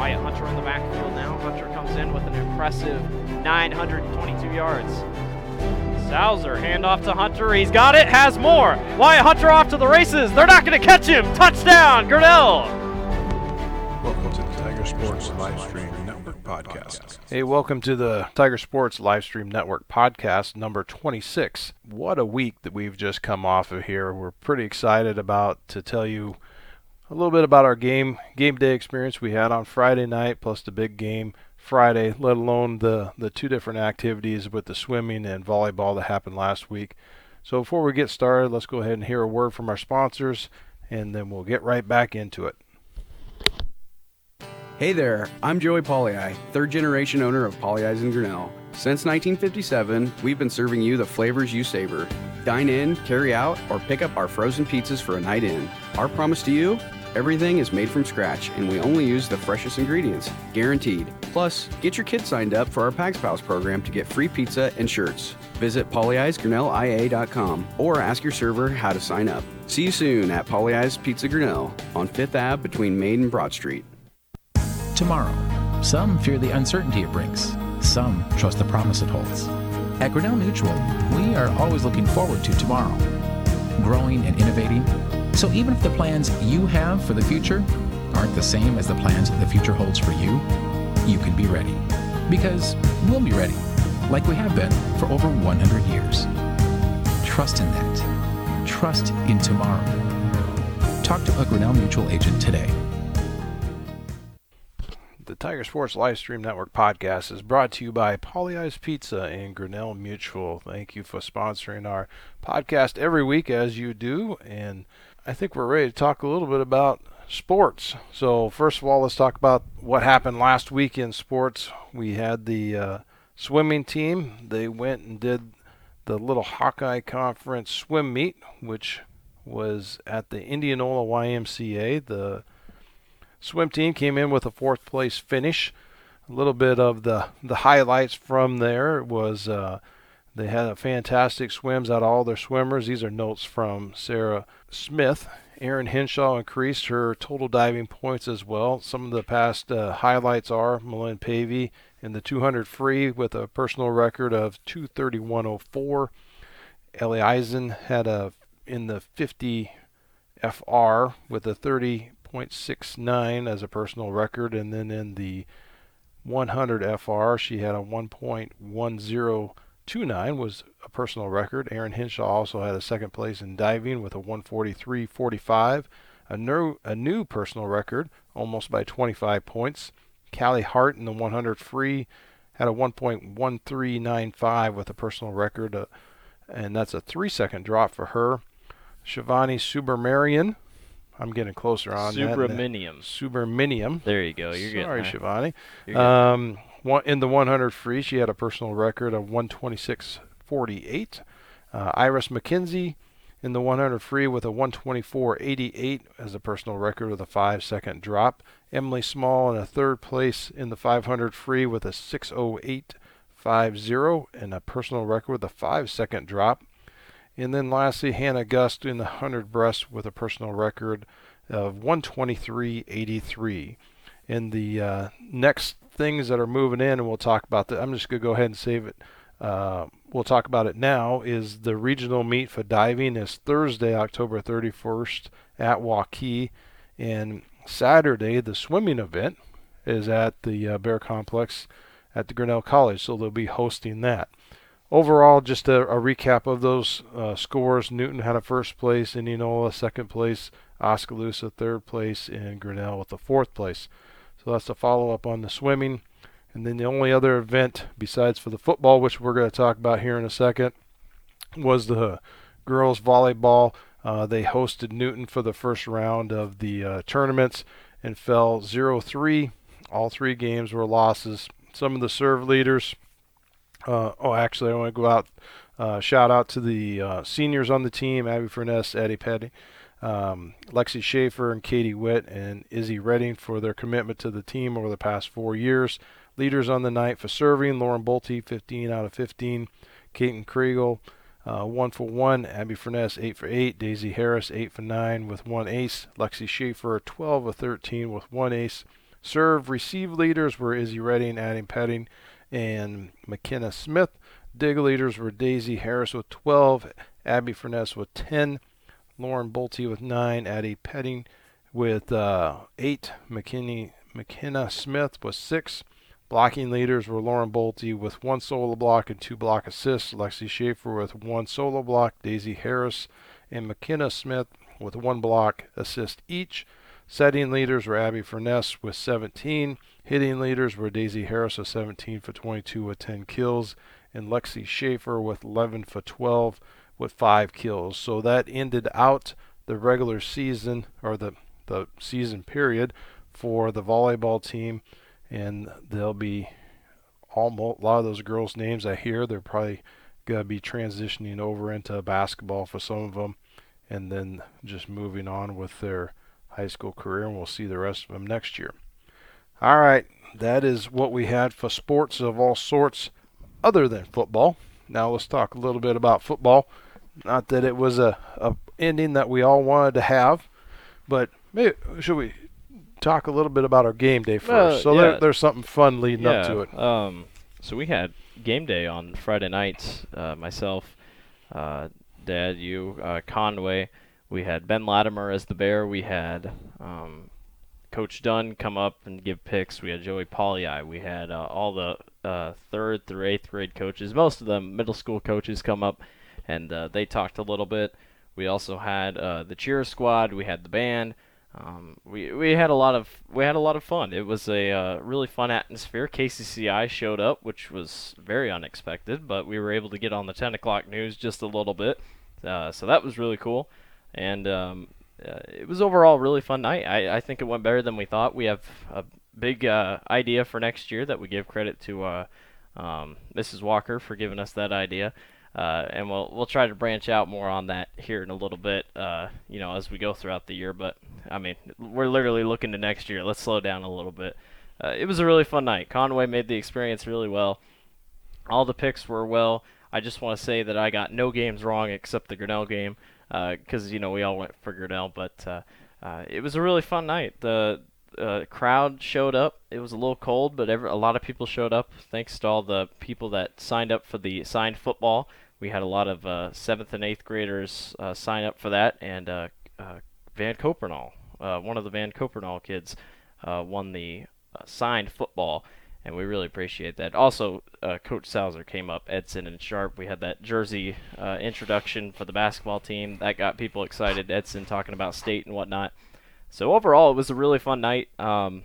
Wyatt Hunter on the backfield now. Hunter comes in with an impressive 922 yards. Sauser, handoff to Hunter. He's got it, has more. Wyatt Hunter off to the races. They're not going to catch him. Touchdown, Grinnell. Welcome to the Tiger Sports Live Stream Network podcast. Hey, welcome to the Tiger Sports Livestream Network podcast number 26. What a week that we've just come off of here. We're pretty excited about to tell you a little bit about our game game day experience we had on Friday night plus the big game Friday, let alone the the two different activities with the swimming and volleyball that happened last week. So before we get started, let's go ahead and hear a word from our sponsors and then we'll get right back into it. Hey there, I'm Joey Pagliai, third generation owner of Pagliai's in Grinnell. Since 1957, we've been serving you the flavors you savor. Dine in, carry out, or pick up our frozen pizzas for a night in. Our promise to you everything is made from scratch and we only use the freshest ingredients, guaranteed. Plus, get your kids signed up for our Pags Pals program to get free pizza and shirts. Visit pollyi'sgrinnellia.com or ask your server how to sign up. See you soon at Pagliai's Pizza Grinnell on 5th Ave between Main and Broad Street. Tomorrow. Some fear the uncertainty it brings. Some trust the promise it holds. At Grinnell Mutual, we are always looking forward to tomorrow, growing and innovating. So even if the plans you have for the future aren't the same as the plans the future holds for you, you can be ready. Because we'll be ready, like we have been for over 100 years. Trust in that. Trust in tomorrow. Talk to a Grinnell Mutual agent today. The Tiger Sports Livestream Network podcast is brought to you by Pagliai's Pizza and Grinnell Mutual. Thank you for sponsoring our podcast every week, as you do. And I think we're ready to talk a little bit about sports. So, first of all, let's talk about what happened last week in sports. We had the uh, swimming team, they went and did the little Hawkeye Conference swim meet, which was at the Indianola YMCA. The swim team came in with a fourth place finish. A little bit of the the highlights from there was uh, they had a fantastic swims out of all their swimmers. These are notes from Sarah Smith. Erin Henshaw increased her total diving points as well. Some of the past uh, highlights are Malin Pavey in the 200 free with a personal record of 231.04. Ellie Eisen had a in the 50 FR with a 30.69 as a personal record, and then in the 100 FR, she had a 1.1029 was a personal record. Erin Henshaw also had a second place in diving with a 143.45, a new a new personal record, almost by 25 points. Callie Hart in the 100 free had a 1.1395 with a personal record, uh, and that's a three-second drop for her. Shivani Subramarian I'm getting closer on Subramanium. that. Subramanium. There you go. You're Sorry, getting Shivani. You're Um, in the 100 free, she had a personal record of 126.48. Uh, Iris McKenzie in the 100 free with a 124.88 as a personal record with a five second drop. Emily Small in a third place in the 500 free with a 608.50 and a personal record with a five second drop. And then lastly, Hannah Gust in the 100 breast with a personal record of 123.83. And the uh, next things that are moving in, and we'll talk about that. I'm just going to go ahead and save it. Uh, we'll talk about it now. Is the regional meet for diving is Thursday, October 31st at Waukee, and Saturday the swimming event is at the uh, Bear Complex at the Grinnell College. So they'll be hosting that overall, just a, a recap of those uh, scores. Newton had a first place, Indianola second place, Oskaloosa third place, and Grinnell with the fourth place. So that's a follow up on the swimming. And then the only other event besides for the football, which we're going to talk about here in a second, was the girls volleyball. Uh, they hosted Newton for the first round of the uh, tournaments and fell 0-3. All three games were losses. Some of the serve leaders uh, oh, actually, I want to go out, uh, shout out to the uh, seniors on the team Abby Furness, Eddie Petty, um, Lexi Schaefer, and Katie Witt, and Izzy Redding for their commitment to the team over the past four years. Leaders on the night for serving Lauren Bolte, 15 out of 15. Kaiten Kriegel, uh, 1 for 1. Abby Furness, 8 for 8. Daisy Harris, 8 for 9 with one ace. Lexi Schaefer, 12 of 13 with one ace. Serve receive leaders were Izzy Redding, Addie Petting, and McKenna Smith. Dig leaders were Daisy Harris with 12, Abby Furness with 10, Lauren Bolte with 9, Addie Petting with uh, 8, McKinney, McKenna Smith with 6. Blocking leaders were Lauren Bolte with one solo block and two block assists, Lexi Schaefer with one solo block, Daisy Harris and McKenna Smith with one block assist each. Setting leaders were Abby Furness with 17. Hitting leaders were Daisy Harris with 17 for 22 with 10 kills, and Lexi Schaefer with 11 for 12 with 5 kills. So that ended out the regular season or the, the season period for the volleyball team, and they'll be almost a lot of those girls' names I hear. They're probably going to be transitioning over into basketball for some of them, and then just moving on with their high school career, and we'll see the rest of them next year. All right, that is what we had for sports of all sorts other than football. Now let's talk a little bit about football. Not that it was a, a ending that we all wanted to have, but maybe should we talk a little bit about our game day first? Well, so yeah. there, there's something fun leading yeah, up to it. Um, so we had game day on Friday nights. Uh, myself, uh, Dad, you, uh, Conway. We had Ben Latimer as the bear. We had um, Coach Dunn come up and give picks. We had Joey Pagliai. We had uh, all the uh, third through eighth grade coaches, most of them middle school coaches, come up and uh, they talked a little bit. We also had uh, the cheer squad. We had the band. Um, we we had a lot of we had a lot of fun. It was a uh, really fun atmosphere. KCCI showed up, which was very unexpected, but we were able to get on the 10 o'clock news just a little bit, uh, so that was really cool. And um, uh, it was overall a really fun night. I, I think it went better than we thought. We have a big uh, idea for next year that we give credit to uh, um, Mrs. Walker for giving us that idea. Uh, and we'll we'll try to branch out more on that here in a little bit, uh, you know, as we go throughout the year. But I mean, we're literally looking to next year. Let's slow down a little bit. Uh, it was a really fun night. Conway made the experience really well. All the picks were well. I just want to say that I got no games wrong except the Grinnell game, because you know we all went for Grinnell. But uh, uh, it was a really fun night. The uh, crowd showed up. It was a little cold, but every, a lot of people showed up. Thanks to all the people that signed up for the signed football. We had a lot of uh, seventh and eighth graders uh, sign up for that, and uh, uh, Van Copernall, one of the Van Copernall kids, won the signed football, and we really appreciate that. Also, Coach Sauser came up, Edson and Sharp. We had that jersey introduction for the basketball team that got people excited. Edson talking about state and whatnot. So overall, it was a really fun night. Um,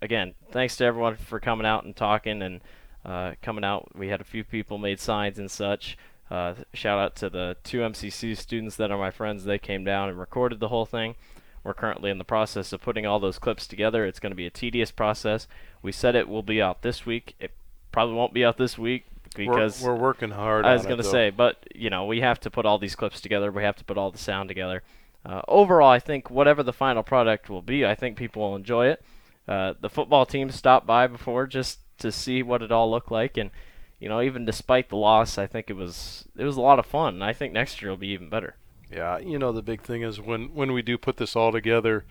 again, thanks to everyone for coming out and talking and uh, coming out. We had a few people made signs and such. Uh, shout out to the two MCC students that are my friends. They came down and recorded the whole thing. We're currently in the process of putting all those clips together. It's going to be a tedious process. We said it will be out this week. It probably won't be out this week because we're, we're working hard. I was going to say, but you know, we have to put all these clips together. We have to put all the sound together. Uh, overall, I think whatever the final product will be, I think people will enjoy it. Uh, the football team stopped by before just to see what it all looked like, and you know, even despite the loss, I think it was it was a lot of fun. And I think next year will be even better. Yeah, you know the big thing is when when we do put this all together,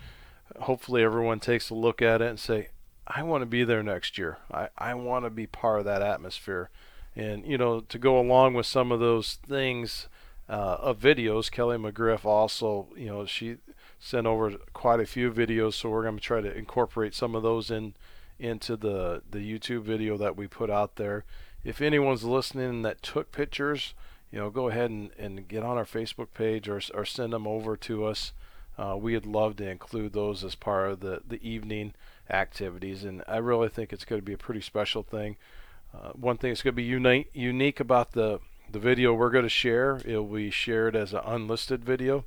hopefully everyone takes a look at it and say, I want to be there next year. I I want to be part of that atmosphere, and you know to go along with some of those things uh, of videos. Kelly McGriff also, you know, she sent over quite a few videos, so we're going to try to incorporate some of those in into the the YouTube video that we put out there. If anyone's listening that took pictures, you know, go ahead and, and get on our Facebook page or or send them over to us. Uh, we'd love to include those as part of the, the evening activities, and I really think it's going to be a pretty special thing. Uh, one thing that's going to be unique unique about the the video we're going to share, it'll be shared as an unlisted video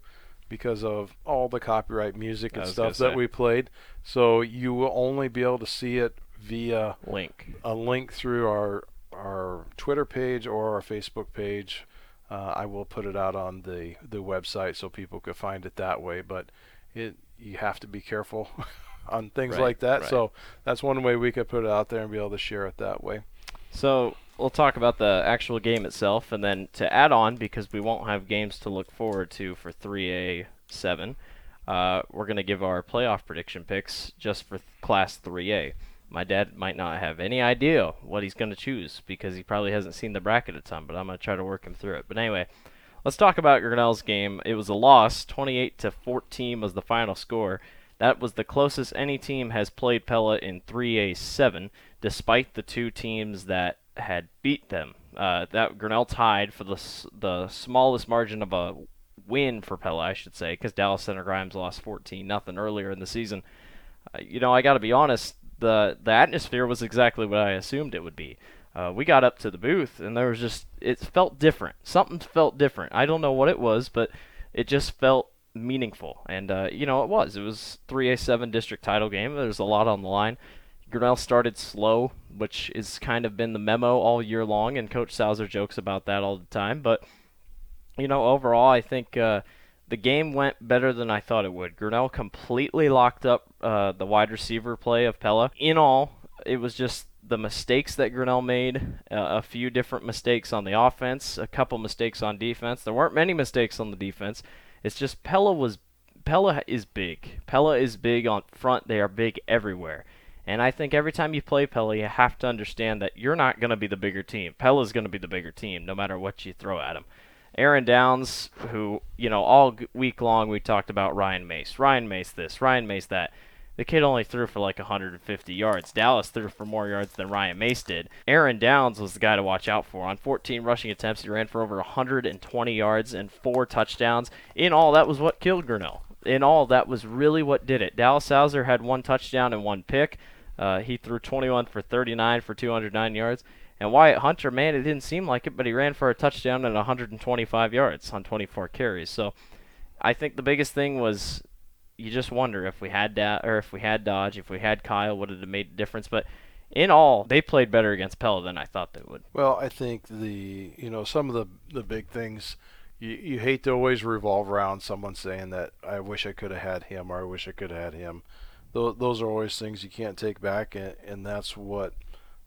because of all the copyright music and stuff that we played. So you will only be able to see it via Link. a link through our our Twitter page or our Facebook page. Uh, I will put it out on the the website so people could find it that way. But it you have to be careful on things Right, like that. right. So that's one way we could put it out there and be able to share it that way. So we'll talk about the actual game itself, and then to add on, because we won't have games to look forward to for 3A7, uh, we're going to give our playoff prediction picks just for Class 3A. My dad might not have any idea what he's going to choose because he probably hasn't seen the bracket a ton, but I'm going to try to work him through it. But anyway, let's talk about Grinnell's game. It was a loss, 28 to 14 was the final score. That was the closest any team has played Pella in 3A7, despite the two teams that had beat them. Uh, that Grinnell tied for the the smallest margin of a win for Pella, I should say, because Dallas Center Grimes lost 14 nothing earlier in the season. Uh, you know, I got to be honest. The the atmosphere was exactly what I assumed it would be. Uh, we got up to the booth and there was just it felt different. Something felt different. I don't know what it was, but it just felt meaningful. And uh, you know, it was. It was 3A7 district title game. There's a lot on the line. Grinnell started slow, which has kind of been the memo all year long, and Coach Sauser jokes about that all the time. But you know, overall, I think uh, the game went better than I thought it would. Grinnell completely locked up uh, the wide receiver play of Pella. In all, it was just the mistakes that Grinnell made, uh, a few different mistakes on the offense, a couple mistakes on defense. There weren't many mistakes on the defense. It's just Pella was Pella is big. Pella is big on front. They are big everywhere. And I think every time you play Pella, you have to understand that you're not going to be the bigger team. Pella's going to be the bigger team, no matter what you throw at him. Aaron Downs, who, you know, all week long we talked about Ryan Mace. Ryan Mace this, Ryan Mace that. The kid only threw for like 150 yards. Dallas threw for more yards than Ryan Mace did. Aaron Downs was the guy to watch out for. On 14 rushing attempts, he ran for over 120 yards and four touchdowns. In all, that was what killed Grinnell. In all, that was really what did it. Dallas Sauser had one touchdown and one pick. Uh, he threw 21 for 39 for 209 yards. And Wyatt Hunter, man, it didn't seem like it, but he ran for a touchdown and 125 yards on 24 carries. So I think the biggest thing was you just wonder if we had da- or if we had Dodge, if we had Kyle, would it have made a difference? But in all, they played better against Pella than I thought they would. Well, I think the you know some of the the big things you you hate to always revolve around someone saying that I wish I could have had him or I wish I could have had him. Those those are always things you can't take back, and, and that's what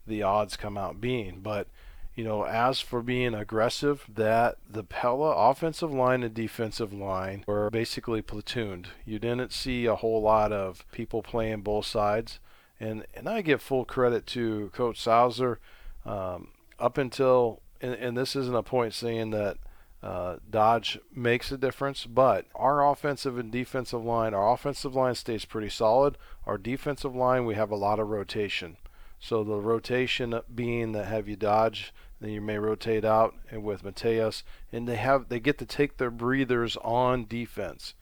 the odds come out being. But you know, as for being aggressive, that the Pella offensive line and defensive line were basically platooned. You didn't see a whole lot of people playing both sides, and and I give full credit to Coach Sauser. Um, up until and, and this isn't a point saying that uh, Dodge makes a difference, but our offensive and defensive line, our offensive line stays pretty solid. Our defensive line, we have a lot of rotation. So the rotation being that have you Dodge, then you may rotate out and with Mateus, and they have they get to take their breathers on defense.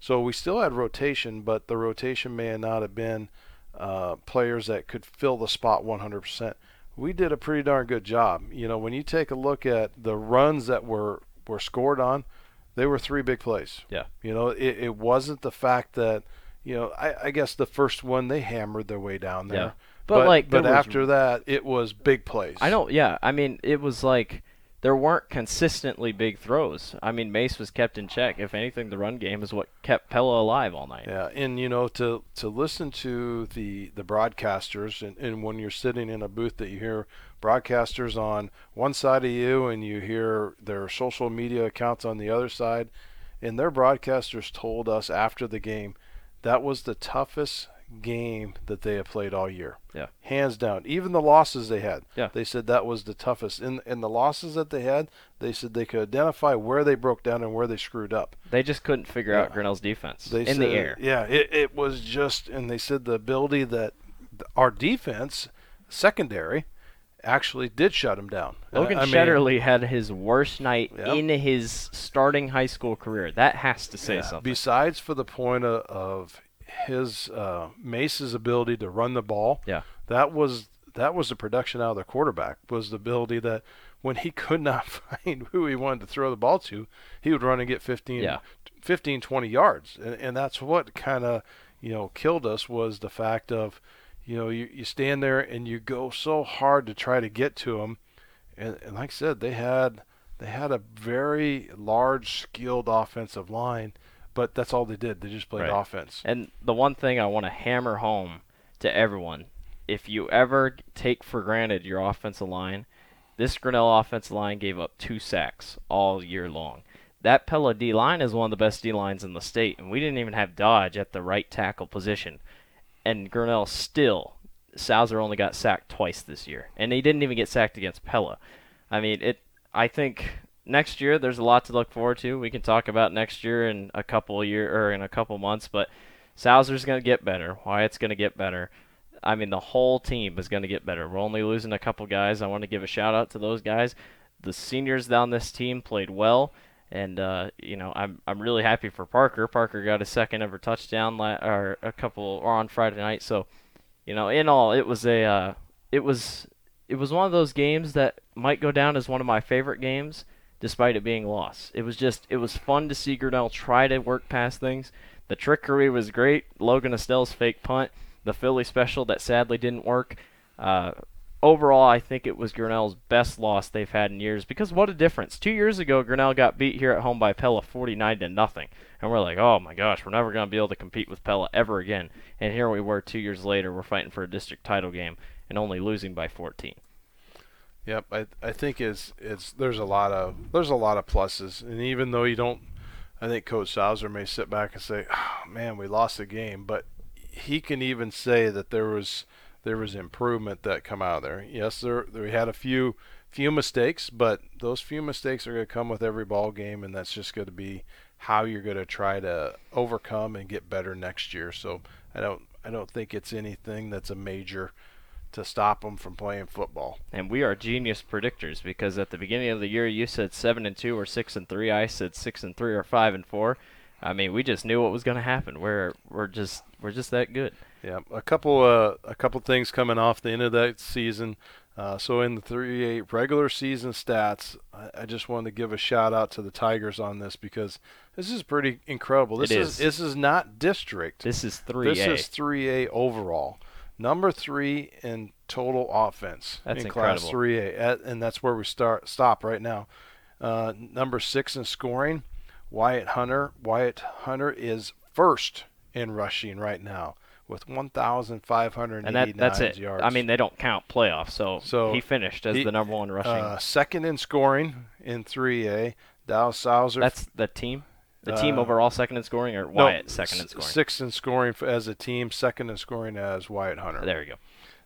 So we still had rotation, but the rotation may not have been uh, players that could fill the spot 100%. We did a pretty darn good job. You know, when you take a look at the runs that were were scored on, they were three big plays. Yeah. You know, it, it wasn't the fact that, you know, I, I guess the first one they hammered their way down there. Yeah. But, like, but there was- after that, it was big plays. I don't. Yeah, I mean, it was like there weren't consistently big throws. I mean, Mace was kept in check. If anything, the run game is what kept Pella alive all night. Yeah, and you know to to listen to the the broadcasters, and, and when you're sitting in a booth that you hear broadcasters on one side of you, and you hear their social media accounts on the other side, and their broadcasters told us after the game that was the toughest game that they have played all year. Yeah. Hands down. Even the losses they had. Yeah. They said that was the toughest. In in the losses that they had, they said they could identify where they broke down and where they screwed up. They just couldn't figure out Yeah. Grinnell's defense They in said, the air. Yeah, it, it was just, and they said the ability that our defense, secondary, actually did shut him down. Logan I mean, Shetterly had his worst night Yep. in his starting high school career. That has to say yeah, something. Besides for the point of, of his uh, Mace's ability to run the ball, Yeah. that was that was the production out of the quarterback. Was the ability that when he could not find who he wanted to throw the ball to, he would run and get 15, Yeah. 15 20 yards, and, and that's what kind of you know killed us was the fact of you know you, you stand there and you go so hard to try to get to him, and, and like I said, they had they had a very large skilled offensive line, but that's all they did. They just played Right. offense. And the one thing I want to hammer home to everyone if you ever take for granted your offensive line, this Grinnell offensive line gave up two sacks all year long. that Pella D line is one of the best D lines in the state, and we didn't even have Dodge at the right tackle position. And Grinnell still, Sauser only got sacked twice this year, and he didn't even get sacked against Pella. I mean, it. I think next year there's a lot to look forward to. We can talk about next year in a couple year or in a couple months, but Sauser's going to get better. Wyatt's going to get better. I mean, the whole team is going to get better. We're only losing a couple guys. I want to give a shout out to those guys. The seniors down this team played well, and uh, you know I'm I'm really happy for Parker. Parker got his second ever touchdown la- or a couple or on Friday night. So, you know, in all, it was a uh, it was it was one of those games that might go down as one of my favorite games, despite it being lost. It was just it was fun to see Grinnell try to work past things. The trickery was great. Logan Estelle's fake punt the Philly special that sadly didn't work. Uh, overall, I think it was Grinnell's best loss they've had in years because what a difference. Two years ago, Grinnell got beat here at home by Pella 49 to nothing, and we're like, oh my gosh, we're never going to be able to compete with Pella ever again. And here we were two years later, we're fighting for a district title game and only losing by 14. Yep, I I think it's it's there's a lot of there's a lot of pluses, and even though you don't, I think Coach Sauser may sit back and say, oh, "Man, we lost the game," but he can even say that there was there was improvement that come out of there. Yes, there, there we had a few few mistakes, but those few mistakes are going to come with every ball game, and that's just going to be how you're going to try to overcome and get better next year. So I don't I don't think it's anything that's a major to stop them from playing football. And we are genius predictors because at the beginning of the year you said seven and two or six and three. I said six and three or five and four. I mean, we just knew what was going to happen. We're we're just we're just that good. Yeah, a couple uh, a couple things coming off the end of that season. Uh, so in the three eight regular season stats, I, I, just wanted to give a shout out to the Tigers on this because this is pretty incredible. This is. is this is not district. This is 3A. This is 3A overall. Number three in total offense that's in incredible. Class 3A, and that's where we start stop right now. Uh, number six in scoring. Wyatt Hunter. Wyatt Hunter is first in rushing right now with 1,589 and that, that's it. yards. I mean, they don't count playoffs, so, so he finished as he, the number one rushing. Uh, second in scoring in 3A. Dow Sauser. That's the team. The team uh, overall second in scoring, or Wyatt no, second in scoring. Sixth in scoring as a team, second in scoring as Wyatt Hunter. There you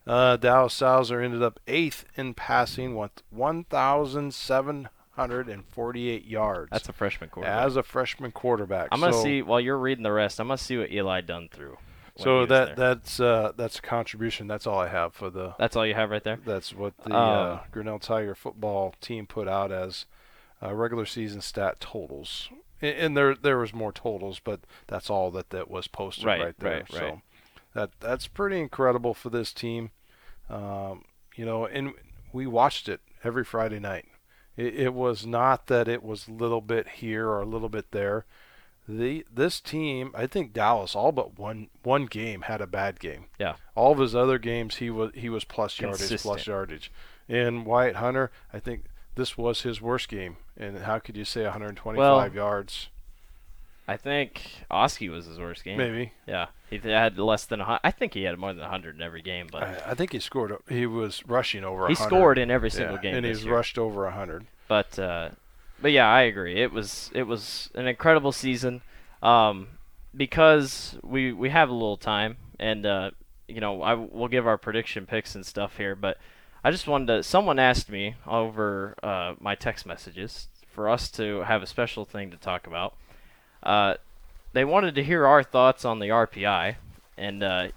go. Uh, Dow Sauser ended up eighth in passing with 1,700 148 yards. That's a freshman quarterback. As a freshman quarterback. I'm gonna so, see while you're reading the rest. I'm gonna see what Eli done through. So that that's uh, that's a contribution. That's all I have for the. That's all you have right there. That's what the Um, uh, Grinnell Tiger football team put out as uh, regular season stat totals. And, and there there was more totals, but that's all that that was posted Right, right, there. right, so right. that that's pretty incredible for this team. Um, you know, and we watched it every Friday night. It, it was not that it was a little bit here or a little bit there. The this team, I think Dallas, all but one one game had a bad game. Yeah. All of his other games, he was he was plus yardage, Consistent. plus yardage. And Wyatt Hunter, I think this was his worst game. And how could you say 125 Well, yards? I think Oski was his worst game. Maybe. Yeah, he had less than a. I think he had more than hundred in every game, but I, I think he scored. He was rushing over. he 100. scored in every single Yeah, game. and he's year. rushed over 100. But uh, but yeah, I agree. It was it was an incredible season. Um, because we we have a little time, and uh, you know, I we'll give our prediction picks and stuff here. But I just wanted to. Someone asked me over uh, my text messages for us to have a special thing to talk about. Uh, they wanted to hear our thoughts on the RPI, and uh,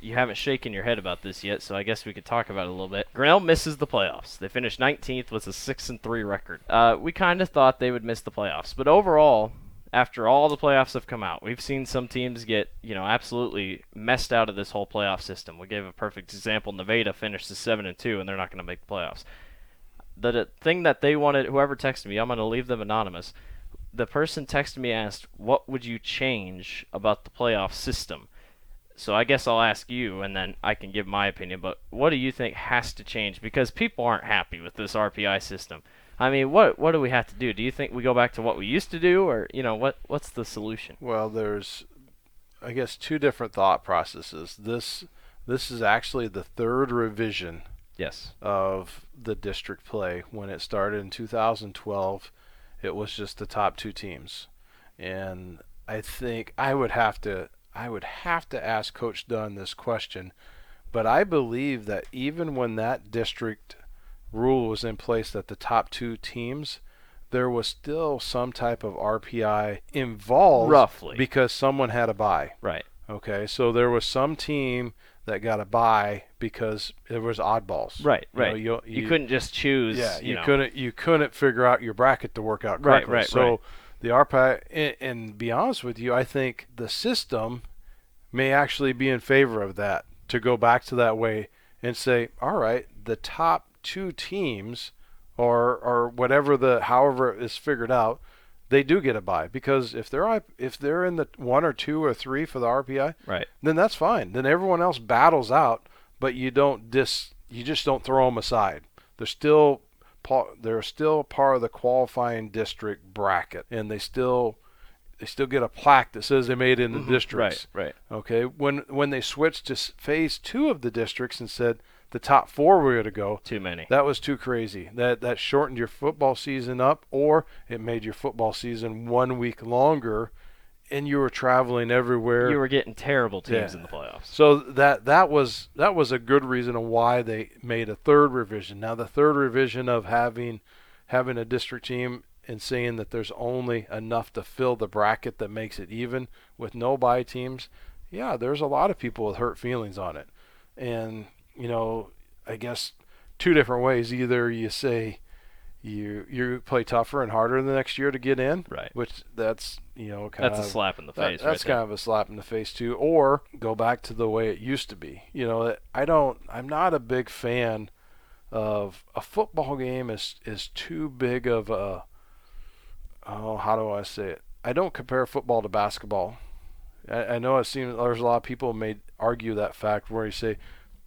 you haven't shaken your head about this yet, so I guess we could talk about it a little bit. Grinnell misses the playoffs. They finished 19th with a six and three record. Uh, we kind of thought they would miss the playoffs, but overall, after all the playoffs have come out, we've seen some teams get you know absolutely messed out of this whole playoff system. We gave a perfect example. Nevada finished as seven and two, and they're not going to make the playoffs. The, the thing that they wanted, whoever texted me, I'm going to leave them anonymous. The person texted me asked, "What would you change about the playoff system?" So I guess I'll ask you, and then I can give my opinion. But what do you think has to change? Because people aren't happy with this RPI system. I mean, what what do we have to do? Do you think we go back to what we used to do, or you know, what what's the solution? Well, there's, I guess, two different thought processes. This this is actually the third revision Yes. of the district play. When it started in 2012, It was just the top two teams, and I think I would have to I would have to ask Coach Dunn this question, but I believe that even when that district rule was in place that the top two teams, there was still some type of RPI involved, Roughly. because someone had a buy. Right. Okay, so there was some team that got a buy because there was oddballs. Right. You know, Right. you, You, couldn't just choose. Yeah, you, you, know. couldn't. You couldn't figure out your bracket to work out Right, correctly. right, so right. the RPI, and, and be honest with you, I think the system may actually be in favor of that to go back to that way and say, all right, the top two teams, or or whatever the however is figured out, they do get a buy because if they're if they're in the one or two or three for the RPI, Right. then that's fine. Then everyone else battles out, but you don't dis you just don't throw them aside. They're still they're still part of the qualifying district bracket, and they still they still get a plaque that says they made it in the districts. Mm-hmm. Right. Right. Okay. When when they switched to phase two of the districts and said the top four were to go, Too many. that was too crazy. That that shortened your football season up, or it made your football season one week longer, and you were traveling everywhere. you were getting terrible teams Yeah. in the playoffs. So that that was that was a good reason of why they made a third revision. Now the third revision of having having a district team and saying that there's only enough to fill the bracket that makes it even with no bye teams. Yeah, there's a lot of people with hurt feelings on it. And you know, I guess two different ways. Either you say you you play tougher and harder the next year to get in, Right. Which that's you know kind That's of a slap in the that- face. that's right kind of a slap in the face too. Or go back to the way it used to be. You know, I don't. I'm not a big fan of a football game. is is too big of a. Oh, how do I say it? I don't compare football to basketball. I, I know it seems there's a lot of people may argue that fact where you say,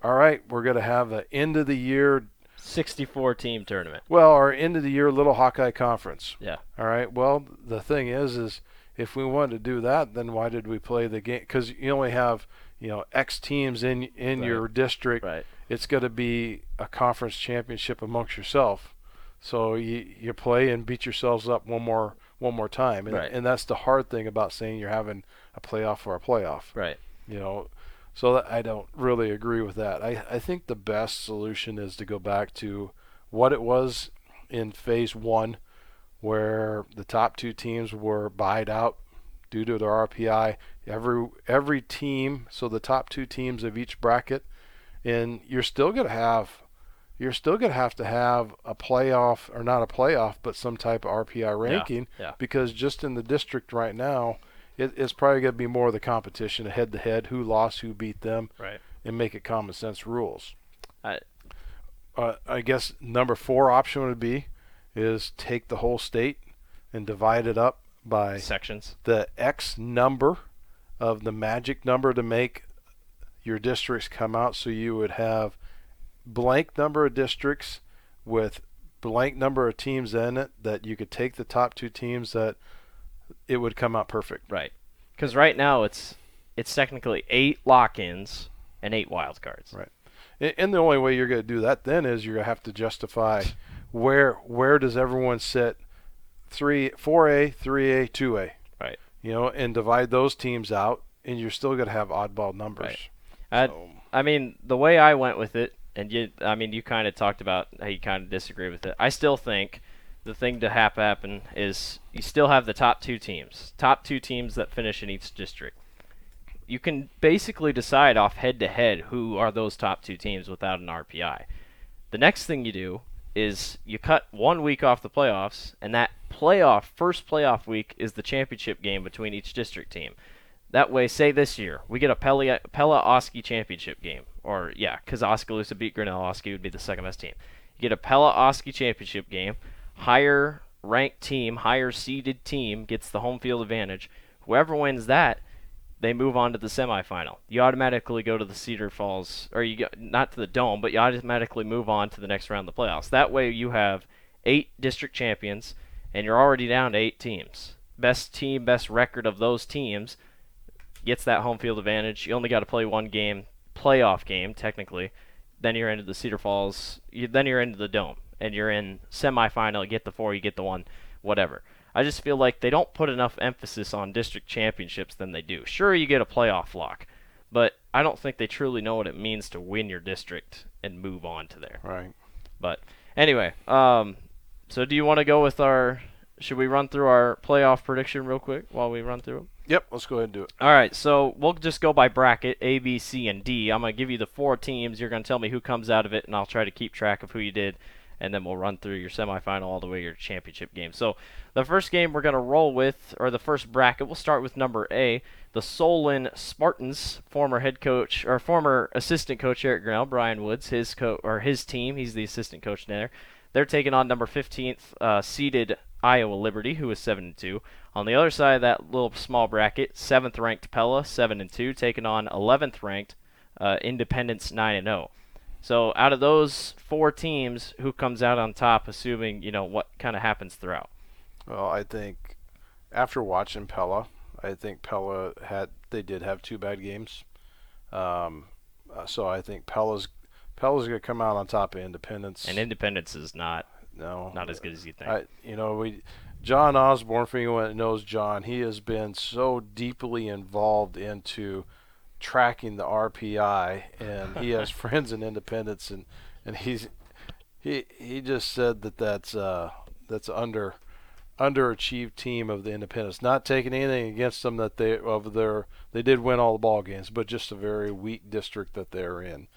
"All right, we're going to have an end of the year, 64 team tournament. well, our end of the year little Hawkeye conference." Yeah. All right. Well, the thing is, is if we wanted to do that, then why did we play the game? Because you only have, you know, X teams in in Right. your district. Right. It's got to be a conference championship amongst yourself. So you you play and beat yourselves up one more one more time, and Right. and that's the hard thing about saying you're having a playoff or a playoff. Right. You know, so that, I don't really agree with that. I I think the best solution is to go back to what it was in phase one, where the top two teams were buyed out due to their RPI. Every every team, so the top two teams of each bracket, and you're still gonna have. You're still going to have to have a playoff, or not a playoff, but some type of RPI ranking, yeah. because just in the district right now, it, it's probably going to be more of the competition, head to head, who lost, who beat them, Right. and make it common sense rules. I- uh, I guess number four option would be is take the whole state and divide it up by Sections. the X number of the magic number to make your districts come out. So you would have blank number of districts with blank number of teams in it that you could take the top two teams that it would come out perfect. Right. Because right now it's it's technically eight lock-ins and eight wild cards. Right. And the only way you're going to do that then is you're going to have to justify where where does everyone sit three, four A, three A, two A. Right. You know, and divide those teams out, and you're still going to have oddball numbers. Right. I, So- I mean, the way I went with it, and you, I mean, you kind of talked about how you kind of disagree with it. I still think the thing to have happen is you still have the top two teams, top two teams that finish in each district. You can basically decide off head to head who are those top two teams without an RPI. The next thing you do is you cut one week off the playoffs, and that playoff first playoff week is the championship game between each district team. That way, say this year we get a Pella Pella Oski championship game, or yeah, because Oskaloosa beat Grinnell, Oski would be the second best team. You get a Pella Oski championship game. Higher ranked team, higher seeded team gets the home field advantage. Whoever wins that, they move on to the semifinal. You automatically go to the Cedar Falls, or you go not to the Dome, but you automatically move on to the next round of the playoffs. That way, you have eight district champions, and you're already down to eight teams. Best team, best record of those teams gets that home field advantage. You only got to play one game, playoff game technically. Then you're into the Cedar Falls. You, then you're into the Dome, and you're in semifinal. You get the four, you get the one. whatever. I just feel like they don't put enough emphasis on district championships than they do. Sure, you get a playoff lock, but I don't think they truly know what it means to win your district and move on to there. Right. But anyway, um, so do you want to go with our? Should we run through our playoff prediction real quick while we run through them? Yep. Let's go ahead and do it. All right, so we'll just go by bracket A, B, C, and D. I'm gonna give you the four teams. You're gonna tell me who comes out of it, and I'll try to keep track of who you did, and then we'll run through your semifinal all the way to your championship game. So the first game we're gonna roll with, or the first bracket, we'll start with number A, the Solon Spartans. Former head coach or former assistant coach Eric Grinnell, Brian Woods, his co or his team. He's the assistant coach there. They're taking on number 15th uh, seeded Iowa Liberty, who is seven and two. On the other side of that little small bracket, seventh ranked Pella, seven and two, taking on 11th ranked uh, Independence, nine and zero. So out of those four teams, who comes out on top, assuming you know what kind of happens throughout? Well, I think after watching Pella, I think Pella had they did have two bad games. Um, uh, so I think Pella's Pella's going to come out on top of Independence. And Independence is not no, not as good as you think. I, you know, we John Osborne, for anyone that knows John, he has been so deeply involved into tracking the RPI, and he has friends in Independence, and and he's he he just said that that's uh that's under underachieved team of the Independence. Not taking anything against them that they of their they did win all the ball games, but just a very weak district that they're in.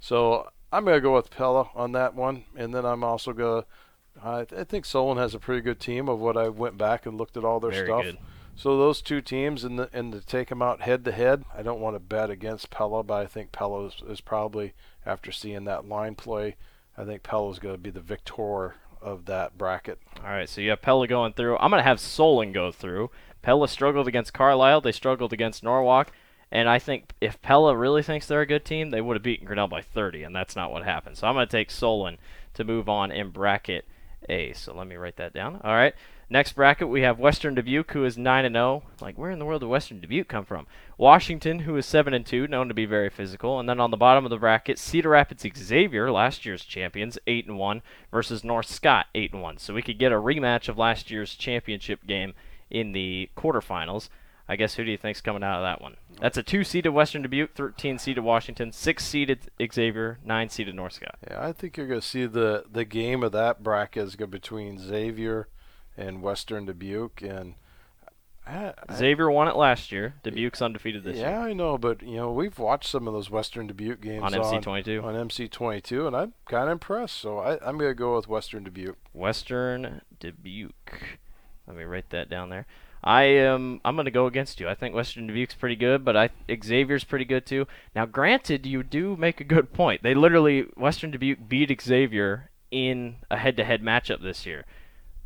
So I'm gonna go with Pella on that one, and then I'm also gonna. I, I think Solon has a pretty good team of what I went back and looked at all their Very stuff. good. So those two teams, and the, and to take them out head to head, I don't want to bet against Pella, but I think Pella is, is probably after seeing that line play, I think Pella is going to be the victor of that bracket. All right, so you have Pella going through. I'm going to have Solon go through. Pella struggled against Carlisle. They struggled against Norwalk. And I think if Pella really thinks they're a good team, they would have beaten Grinnell by 30, and that's not what happened. So I'm going to take Solon to move on in bracket A. So let me write that down. All right. Next bracket, we have Western Dubuque, who is 9 and 0. Like, where in the world did Western Dubuque come from? Washington, who is 7 and 2, known to be very physical. And then on the bottom of the bracket, Cedar Rapids Xavier, last year's champions, 8 and 1, versus North Scott, 8 and 1. So we could get a rematch of last year's championship game in the quarterfinals. I guess who do you think's coming out of that one? That's a two-seeded Western Dubuque, 13-seeded Washington, six-seeded Xavier, nine-seeded North Scott. Yeah, I think you're going to see the the game of that bracket is going between Xavier and Western Dubuque, and I, I- Xavier won it last year. Dubuque's undefeated this yeah, year Yeah, I know, but you know we've watched some of those Western Dubuque games on MC22. on MC22, and I'm kind of impressed. So I, I'm going to go with Western Dubuque. Western Dubuque. Let me write that down there. I am. I'm going to go against you. I think Western Dubuque's pretty good, but I Xavier's pretty good too. Now, granted, you do make a good point. They literally Western Dubuque beat Xavier in a head-to-head matchup this year,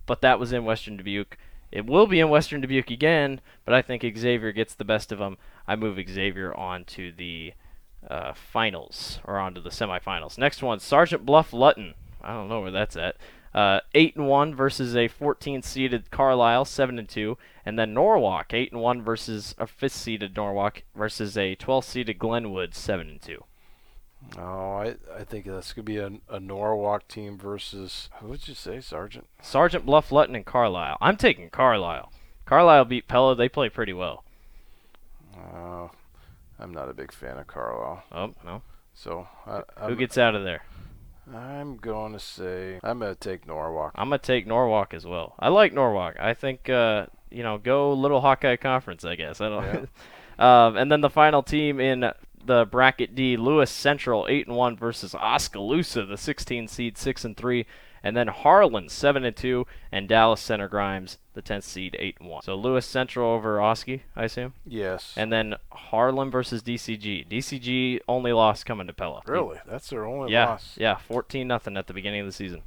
but that was in Western Dubuque. It will be in Western Dubuque again, but I think Xavier gets the best of them. I move Xavier on to the uh, finals or onto the semifinals. Next one, Sergeant Bluff Luton. I don't know where that's at. Uh, eight and one versus a 14-seeded Carlisle, seven and two, and then Norwalk, eight and one versus a fifth-seeded Norwalk versus a 12-seeded Glenwood, seven and two. Oh, I I think that's going to be a, a Norwalk team versus who would you say, Sergeant? Sergeant Bluff Luton and Carlisle. I'm taking Carlisle. Carlisle beat Pella. They play pretty well. Uh, I'm not a big fan of Carlisle, Oh no, so I, who gets out of there? I'm going to say I'm going to take Norwalk. I'm gonna take Norwalk as well. I like Norwalk. I think uh, you know, go Little Hawkeye Conference. I guess I don't. um, and then the final team in the bracket D, Lewis Central, eight and one versus Oskaloosa, the 16 seed, six and three, and then Harlan, seven and two, and Dallas Center Grimes, the 10th seed, eight and one. So Lewis Central over Oski, I assume, Yes. and then Harlan versus DCG. DCG only lost coming to Pella. really, that's their only Yeah, loss. yeah, fourteen nothing at the beginning of the season.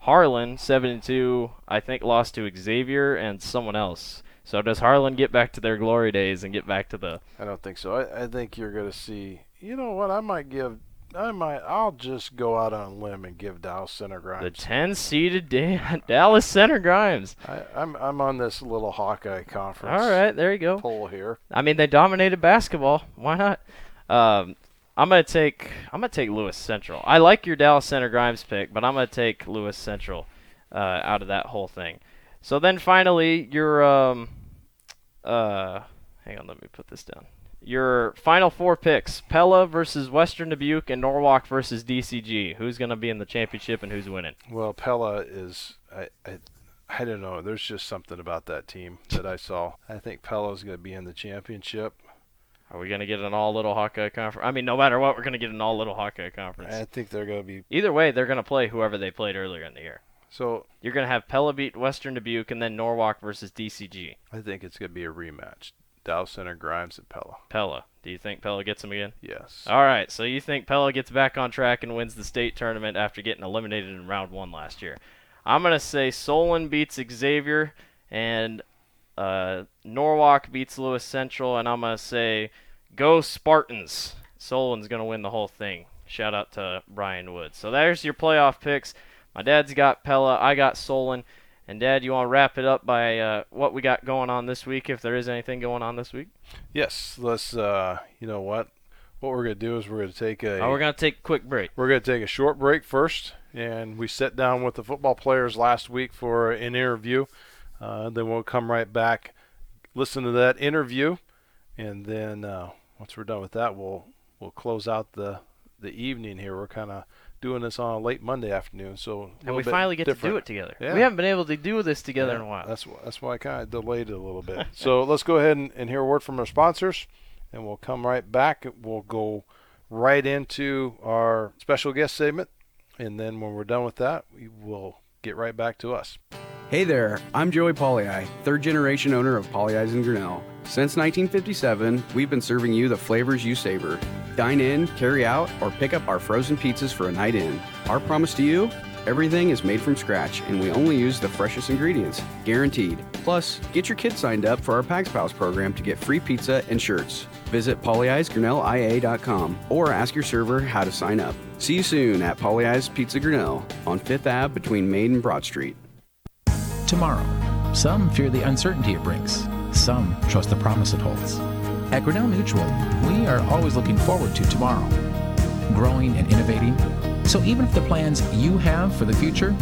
Harlan seven and two, I think lost to Xavier and someone else. So does Harlan get back to their glory days and get back to the? I don't think so. I, I think you're going to see. You know what? I might give. I might. I'll just go out on a limb and give Dallas Center Grimes The 10 seeded Da- Dallas Center Grimes. I, I'm I'm on this little Hawkeye conference. All right, there you go. Poll here. I mean, they dominated basketball. Why not? Um, I'm gonna take I'm gonna take Lewis Central. I like your Dallas Center Grimes pick, but I'm gonna take Lewis Central uh, out of that whole thing. So then finally, your um, uh, hang on, let me put this down. Your final four picks: Pella versus Western Dubuque and Norwalk versus DCG. Who's gonna be in the championship and who's winning? Well, Pella is I, I I don't know. There's just something about that team that I saw. I think Pella's going to be in the championship. Are we gonna get an all little Hawkeye conference? I mean, no matter what, we're gonna get an all little Hawkeye conference. I think they're going to be Either way, they're gonna play whoever they played earlier in the year. So. You're gonna have Pella beat Western Dubuque and then Norwalk versus DCG. I think it's going to be a rematch. Dallas Center Grimes and Pella. Pella. Do you think Pella gets him again? Yes. All right, so you think Pella gets back on track and wins the state tournament after getting eliminated in round one last year? I'm gonna say Solon beats Xavier and uh, Norwalk beats Lewis Central, and I'm gonna say go Spartans. Solon's gonna win the whole thing. Shout out to Brian Woods. So there's your playoff picks. My dad's got Pella, I got Solon, and Dad, you want to wrap it up by uh, what we got going on this week, if there is anything going on this week? Yes. Let's. Uh, you know what? What we're going to do is we're going to take a. Oh, we're gonna take a quick break. We're going to take a short break first, and we sat down with the football players last week for an interview. Uh, then we'll come right back, listen to that interview, and then uh, once we're done with that, we'll we'll close out the the evening here. We're kind of doing this on a late Monday afternoon, so And we finally get to do it together. Yeah. We haven't been able to do this together in a while. That's wh- that's why I kind of delayed it a little bit. so let's go ahead and, and hear a word from our sponsors, and we'll come right back. We'll go right into our special guest segment, and then when we're done with that, we will get right back to us. Hey there, I'm Joey Pagliai, third generation owner of Pagliai's in Grinnell. Since 1957, we've been serving you the flavors you savor. Dine in, carry out, or pick up our frozen pizzas for a night in. Our promise to you everything is made from scratch, and we only use the freshest ingredients, guaranteed. Plus, get your kids signed up for our Pags Pals program to get free pizza and shirts. Visit polyeyesgrinnellia.com or ask your server how to sign up. See you soon at Pagliai's Pizza Grinnell on 5th Ave between Main and Broad Street. Tomorrow. Some fear the uncertainty it brings. Some trust the promise it holds. At Grinnell Mutual, we are always looking forward to tomorrow, growing and innovating. So even if the plans you have for the future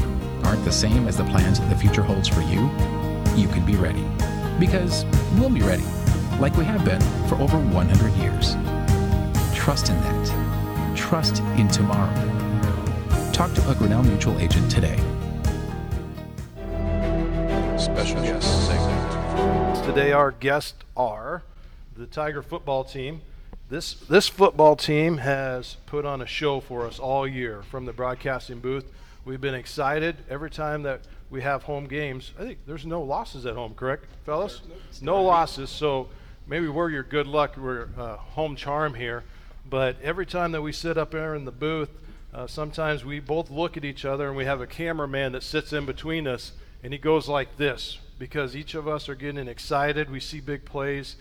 aren't the same as the plans the future holds for you, you can be ready. Because we'll be ready, like we have been for over 100 years. Trust in that. Trust in tomorrow. Talk to a Grinnell Mutual agent today. Special guest segment. Today, our guests are the Tiger football team. This this football team has put on a show for us all year from the broadcasting booth. We've been excited every time that we have home games. I think there's no losses at home, correct, fellas? No losses. So maybe we're your good luck. We're uh, home charm here. But every time that we sit up there in the booth, uh, sometimes we both look at each other and we have a cameraman that sits in between us and he goes like this because each of us are getting excited. We see big plays.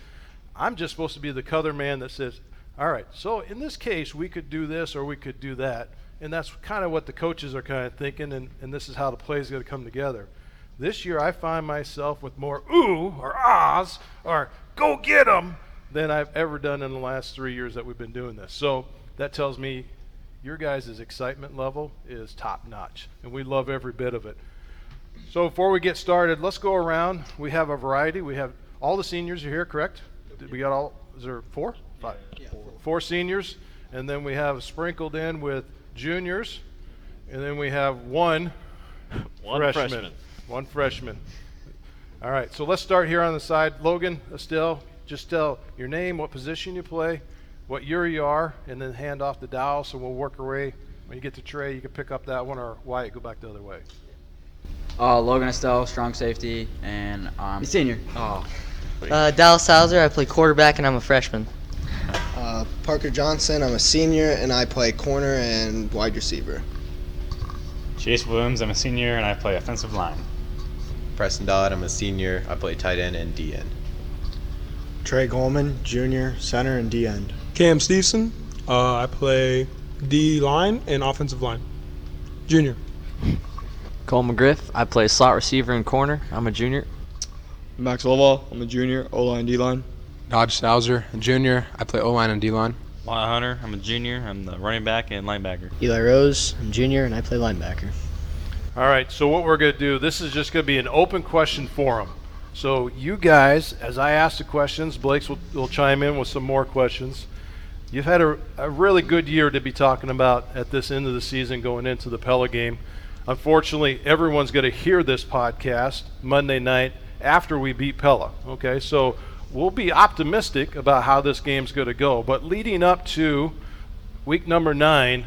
I'm just supposed to be the color man that says, all right, so in this case, we could do this or we could do that. And that's kind of what the coaches are kind of thinking, and, and this is how the play is going to come together. This year, I find myself with more ooh or ahs or go get 'em than I've ever done in the last three years that we've been doing this. So that tells me your guys' excitement level is top notch, and we love every bit of it. So before we get started, let's go around. We have a variety. We have all the seniors are here, correct? Did we got all? Is there four? Five. Four seniors, and then we have sprinkled in with juniors, and then we have one One freshman. freshman. One freshman. All right, so let's start here on the side. Logan, Estelle, just tell your name, what position you play, what year you are, and then hand off the dial. So we'll work our way. When you get to Trey, you can pick up that one, or Wyatt, go back the other way. Uh, Logan Estelle, strong safety, and um, senior. Oh, Uh, Dallas Sauser, I play quarterback and I'm a freshman. Uh, Parker Johnson, I'm a senior and I play corner and wide receiver. Chase Williams, I'm a senior and I play offensive line. Preston Dodd, I'm a senior. I play tight end and D end. Trey Goldman, junior, center, and D end. Cam Stevenson. Uh, I play D line and offensive line. Junior. Cole McGriff. I play slot receiver and corner. I'm a junior. Max Loval. I'm a junior, O line, D line. Dodge Sauser, a junior. I play O line and D line. Wyatt Hunter. I'm a junior. I'm the running back and linebacker. Eli Rose. I'm junior and I play linebacker. All right, so what we're going to do, this is just going to be an open question forum. So you guys, as I ask the questions, Blake's will, will chime in with some more questions. You've had a, a really good year to be talking about at this end of the season going into the Pella game. Unfortunately, everyone's going to hear this podcast Monday night after we beat Pella. Okay, so we'll be optimistic about how this game's going to go. But leading up to week number nine,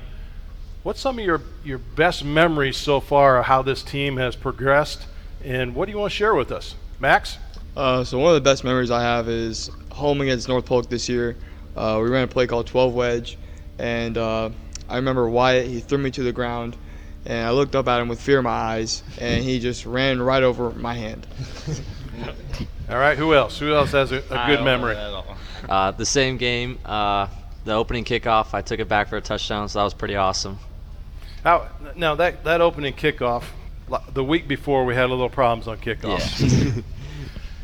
what's some of your, your best memories so far of how this team has progressed, and what do you want to share with us? Max? Uh, so one of the best memories I have is home against North Polk this year. Uh, we ran a play called 12 wedge, and uh, I remember Wyatt. He threw me to the ground, and I looked up at him with fear in my eyes, and he just ran right over my hand. All right, who else? Who else has a, a good memory? Uh, the same game, uh, the opening kickoff, I took it back for a touchdown, so that was pretty awesome. How, now that that opening kickoff, the week before we had a little problems on kickoffs.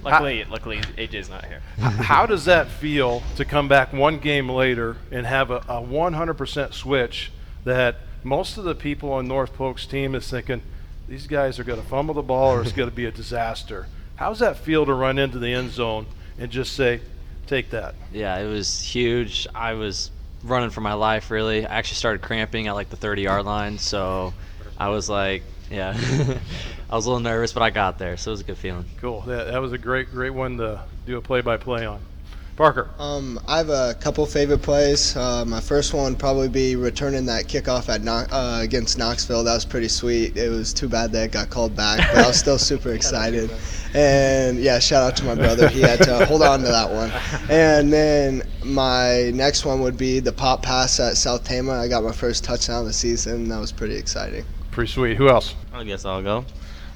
Luckily, luckily AJ's not here. How does that feel to come back one game later and have a, a 100% switch that most of the people on North Polk's team is thinking these guys are going to fumble the ball or it's going to be a disaster? How's that feel to run into the end zone and just say, take that? Yeah, it was huge. I was running for my life, really. I actually started cramping at like the 30 yard line, so I was like, yeah. I was a little nervous, but I got there, so it was a good feeling. Cool. That, that was a great, great one to do a play by play on. Parker. Um, I have a couple favorite plays. Uh, my first one would probably be returning that kickoff at Kno- uh, against Knoxville. That was pretty sweet. It was too bad that it got called back, but I was still super excited. And yeah, shout out to my brother. He had to hold on to that one. And then my next one would be the pop pass at South Tama. I got my first touchdown of the season. That was pretty exciting. Pretty sweet. Who else? I guess I'll go.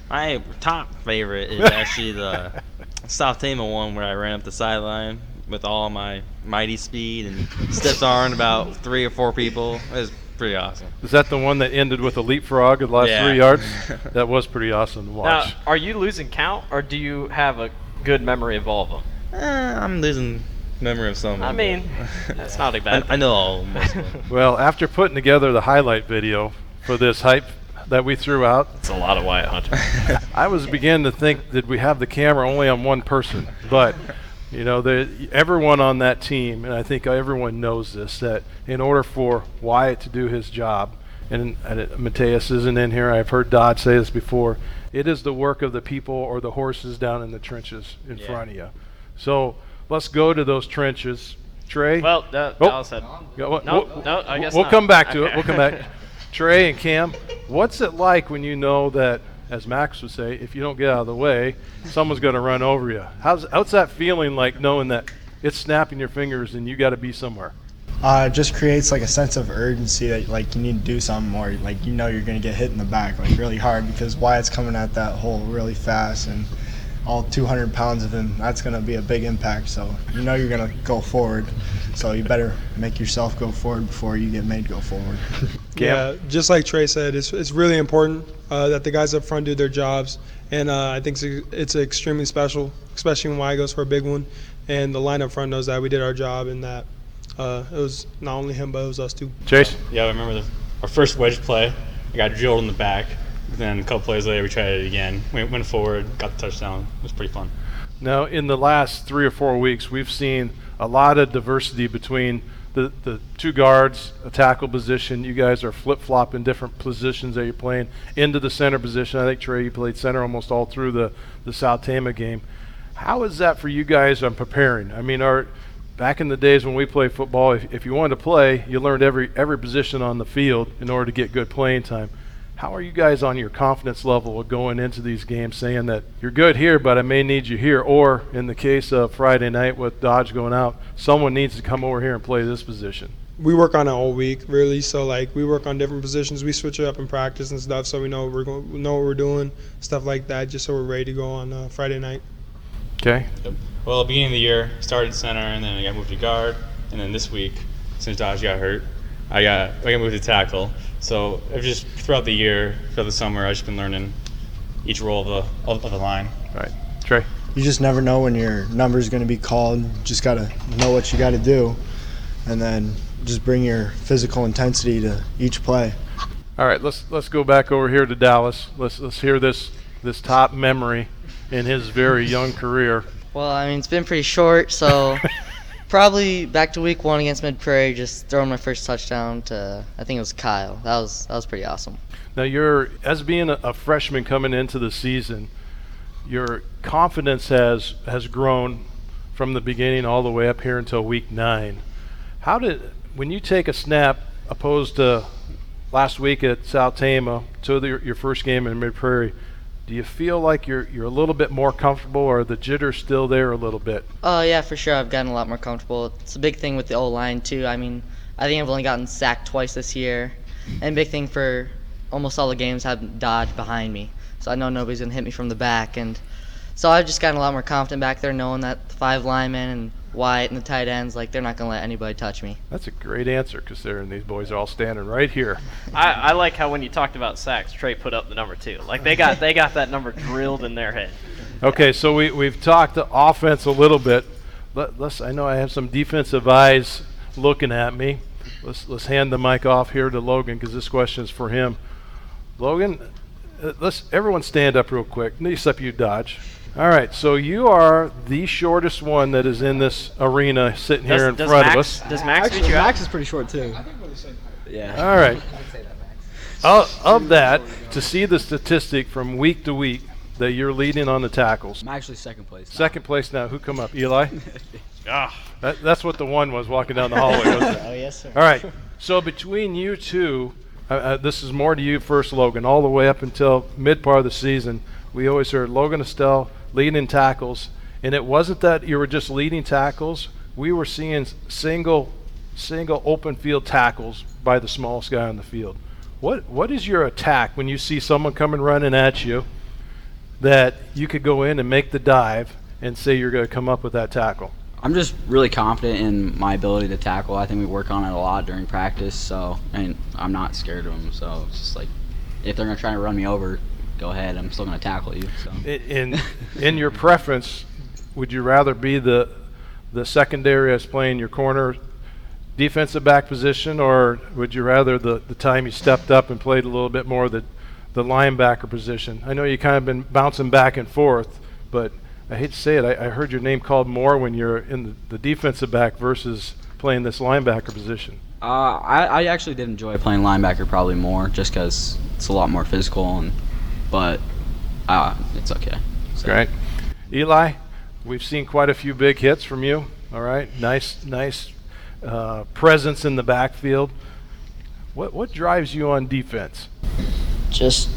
My top favorite is actually the South Tama one where I ran up the sideline with all my mighty speed and steps on about three or four people. It was pretty awesome. Is that the one that ended with a leapfrog at the last Yeah. three yards? that was pretty awesome to Now, watch. are you losing count, or do you have a good memory of all of them? Eh, I'm losing memory of some. I mean, that's not a bad I, I know all of them. Well, after putting together the highlight video for this hype that we threw out, It's a lot of Wyatt Hunter. I was beginning to think that we have the camera only on one person, but you know, the, everyone on that team, and I think everyone knows this, that in order for Wyatt to do his job, and, and Mateus isn't in here. I've heard Dodd say this before. It is the work of the people or the horses down in the trenches in Yeah. front of you. So let's go to those trenches. Trey. Well, uh, Oh. Dallas had. Yeah, what- No, no, I guess we'll not. come back to it. We'll come back. Trey and Cam, what's it like when you know that, as Max would say, if you don't get out of the way, someone's going to run over you? How's how's that feeling like knowing that it's snapping your fingers and you got to be somewhere? Uh, it just creates like a sense of urgency that like you need to do something or like you know you're gonna get hit in the back like really hard because Wyatt's coming at that hole really fast and all 200 pounds of him that's gonna be a big impact so you know you're gonna go forward so you better make yourself go forward before you get made go forward. Yeah, just like Trey said, it's, it's really important uh, that the guys up front do their jobs, and uh, I think it's, it's extremely special, especially when Y goes for a big one, and the line up front knows that we did our job and that uh, it was not only him but it was us too. Chase. Yeah, I remember the, our first wedge play. I got drilled in the back. Then a couple plays later, we tried it again. Went, went forward, got the touchdown. It was pretty fun. Now, in the last three or four weeks, we've seen a lot of diversity between the, the two guards, a tackle position. You guys are flip flopping different positions that you're playing into the center position. I think Trey, you played center almost all through the the South Tama game. How is that for you guys on preparing? I mean, are back in the days when we played football, if, if you wanted to play, you learned every every position on the field in order to get good playing time. How are you guys on your confidence level going into these games saying that you're good here, but I may need you here? Or in the case of Friday night with Dodge going out, someone needs to come over here and play this position. We work on it all week, really. So like we work on different positions. We switch it up in practice and stuff, so we know what we're going, we know what we're doing, stuff like that, just so we're ready to go on uh, Friday night. Okay. Yep. Well, beginning of the year, started center, and then I got moved to guard, and then this week, since Dodge got hurt, I got I got moved to tackle. So I've just throughout the year, throughout the summer, I've just been learning each role of the of, of the line. Right. Trey. You just never know when your number is going to be called. Just got to know what you got to do and then just bring your physical intensity to each play. All right, let's let's go back over here to Dallas. Let's let's hear this this top memory in his very young career. Well, I mean, it's been pretty short, so probably back to week one against Mid Prairie, just throwing my first touchdown to I think it was Kyle. That was that was pretty awesome. Now you're as being a, freshman coming into the season, your confidence has has grown from the beginning all the way up here until week nine. How did when you take a snap opposed to last week at South Tama to the, your first game in Mid Prairie? Do you feel like you're you're a little bit more comfortable, or the jitter still there a little bit? Oh yeah, for sure. I've gotten a lot more comfortable. It's a big thing with the O line too. I mean, I think I've only gotten sacked twice this year, and big thing for almost all the games have dodged behind me, so I know nobody's gonna hit me from the back, and so I've just gotten a lot more confident back there, knowing that the five linemen and Wyatt and the tight ends, like they're not gonna let anybody touch me. That's a great answer, considering these boys are all standing right here. I, I like how when you talked about sacks, Trey put up the number two. Like they got they got that number drilled in their head. Okay, so we we've talked the offense a little bit. Let, let's. I know I have some defensive eyes looking at me. Let's let's hand the mic off here to Logan because this question is for him. Logan, uh, let's everyone stand up real quick. Except you, Dodge. All right, so you are the shortest one that is in this arena sitting Does- here in does front Max- of us. does Max Actually, beat you out? Max is pretty short too. Yeah. All right. Of, of that, to see the statistic from week to week that you're leading on the tackles. I'm actually second place. now. Second place now. Who come up? Eli? Ah. That, that's what the one was walking down the hallway, wasn't it? Oh, yes, sir. All right. So between you two, uh, uh, this is more to you first, Logan, all the way up until mid part of the season, we always heard Logan Estelle leading in tackles. And it wasn't that you were just leading tackles. We were seeing single, single open field tackles by the smallest guy on the field. What What is your attack when you see someone coming running at you that you could go in and make the dive and say you're going to come up with that tackle? I'm just really confident in my ability to tackle. I think we work on it a lot during practice, so and I'm not scared of them. So it's just like if they're gonna try to run me over, go ahead. I'm still gonna tackle you. So. in in your preference, would you rather be the the secondary as playing your corner defensive back position, or would you rather the, the time you stepped up and played a little bit more the the linebacker position? I know you kind of been bouncing back and forth, but I hate to say it, I, I heard your name called more when you're in the, the defensive back versus playing this linebacker position. Uh, I, I actually did enjoy playing linebacker probably more, just because it's a lot more physical and but uh, it's okay. So. Great. Eli, we've seen quite a few big hits from you. All right. Nice, nice uh, presence in the backfield. What, what drives you on defense? just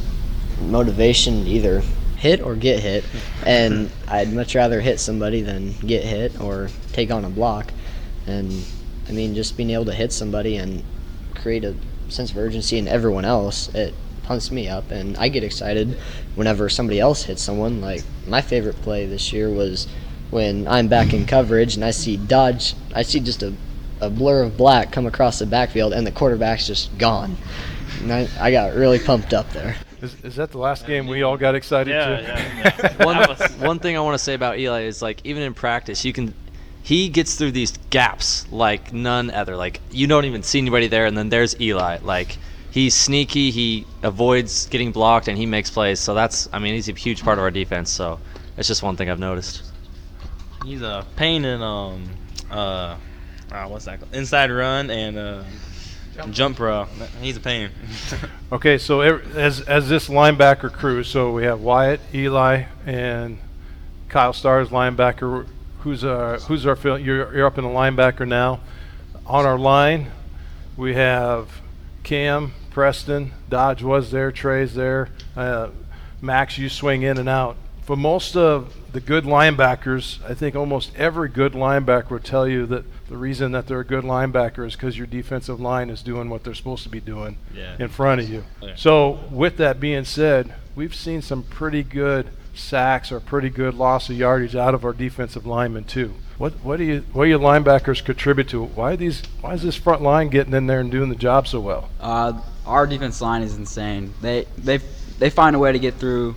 motivation either hit or get hit and i'd much rather hit somebody than get hit or take on a block and i mean just being able to hit somebody and create a sense of urgency in everyone else it pumps me up and i get excited whenever somebody else hits someone like my favorite play this year was when i'm back in coverage and i see dodge i see just a, a blur of black come across the backfield and the quarterback's just gone and I, I got really pumped up there. Is, is that the last game we all got excited Yeah, to? one, one thing I want to say about Eli is like even in practice, you can he gets through these gaps like none other. Like you don't even see anybody there, and then there's Eli. Like he's sneaky, he avoids getting blocked, and he makes plays. So that's I mean he's a huge part of our defense. So it's just one thing I've noticed. He's a pain in um uh, uh what's that called? inside run and uh jump pro. He's a pain. Okay, so ev- as as this linebacker crew, so we have Wyatt, Eli, and Kyle Stars linebacker. Who's uh who's our fill? You're you're up in the linebacker now. On our line, we have Cam, Preston, Dodge was there, Trey's there, uh, Max. You swing in and out. For most of the good linebackers, I think almost every good linebacker will tell you that the reason that they're a good linebacker is because your defensive line is doing what they're supposed to be doing Yeah. in front of you. Yeah. So, with that being said, we've seen some pretty good sacks or pretty good loss of yardage out of our defensive linemen too. What what do you what do your linebackers contribute to? Why these why is this front line getting in there and doing the job so well? Uh, our defense line is insane. They they they find a way to get through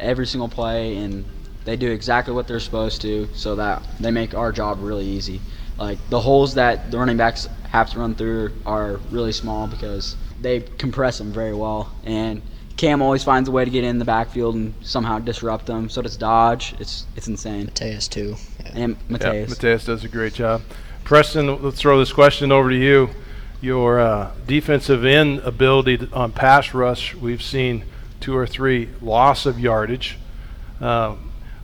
every single play, and they do exactly what they're supposed to, so that they make our job really easy. Like the holes that the running backs have to run through are really small because they compress them very well. And Cam always finds a way to get in the backfield and somehow disrupt them. So does Dodge. It's it's insane. Mateus too. And Yeah, Mateus. Mateus does a great job. Preston, let's throw this question over to you. Your uh, defensive end ability on pass rush, we've seen two or three loss of yardage. Uh,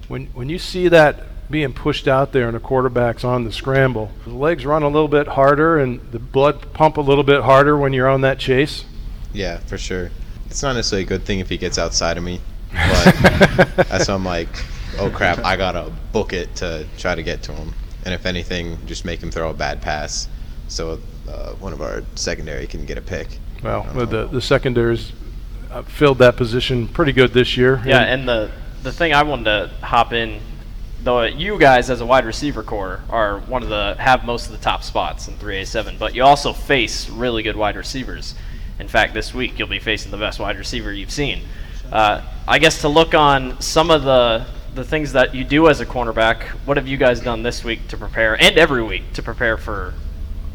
when when you see that being pushed out there and the quarterback's on the scramble, the legs run a little bit harder and the blood pump a little bit harder when you're on that chase. Yeah, for sure. It's not necessarily a good thing if he gets outside of me, but that's why I'm like, oh crap, I gotta book it to try to get to him, and if anything, just make him throw a bad pass, so uh, one of our secondary can get a pick. Well, the the secondaries uh, filled that position pretty good this year. Yeah, and the the thing I wanted to hop in, though, you guys as a wide receiver core are one of the have most of the top spots in 3A7, but you also face really good wide receivers. In fact, this week you'll be facing the best wide receiver you've seen. Uh, I guess to look on some of the the things that you do as a cornerback, what have you guys done this week to prepare, and every week to prepare for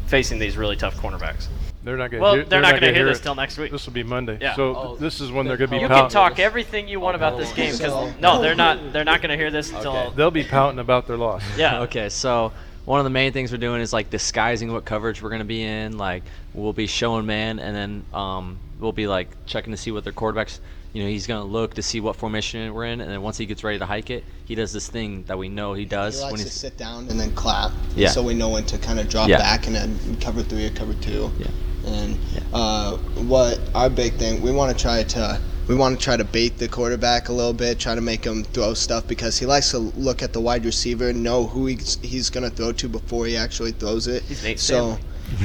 facing these really tough cornerbacks? They're not going. Well, hear, they're, not going to hear hear this it. till next week. This will be Monday. Yeah. So Oh. this is when they're going to be You pouting. can talk everything you want about this game because no, they're not. They're not going to hear this until They'll be pouting about their loss. Yeah. Okay, so one of the main things we're doing is like disguising what coverage we're going to be in. Like we'll be showing man, and then um, we'll be like checking to see what their quarterbacks. You know, he's going to look to see what formation we're in, and then once he gets ready to hike it, he does this thing that we know he does He when likes to sit down and then clap, Yeah. so we know when to kind of drop Yeah. back and then cover three or cover two. Yeah. And uh, what our big thing, we want to try to we want to try to bait the quarterback a little bit, try to make him throw stuff because he likes to look at the wide receiver, know who he's, he's going to throw to before he actually throws it. So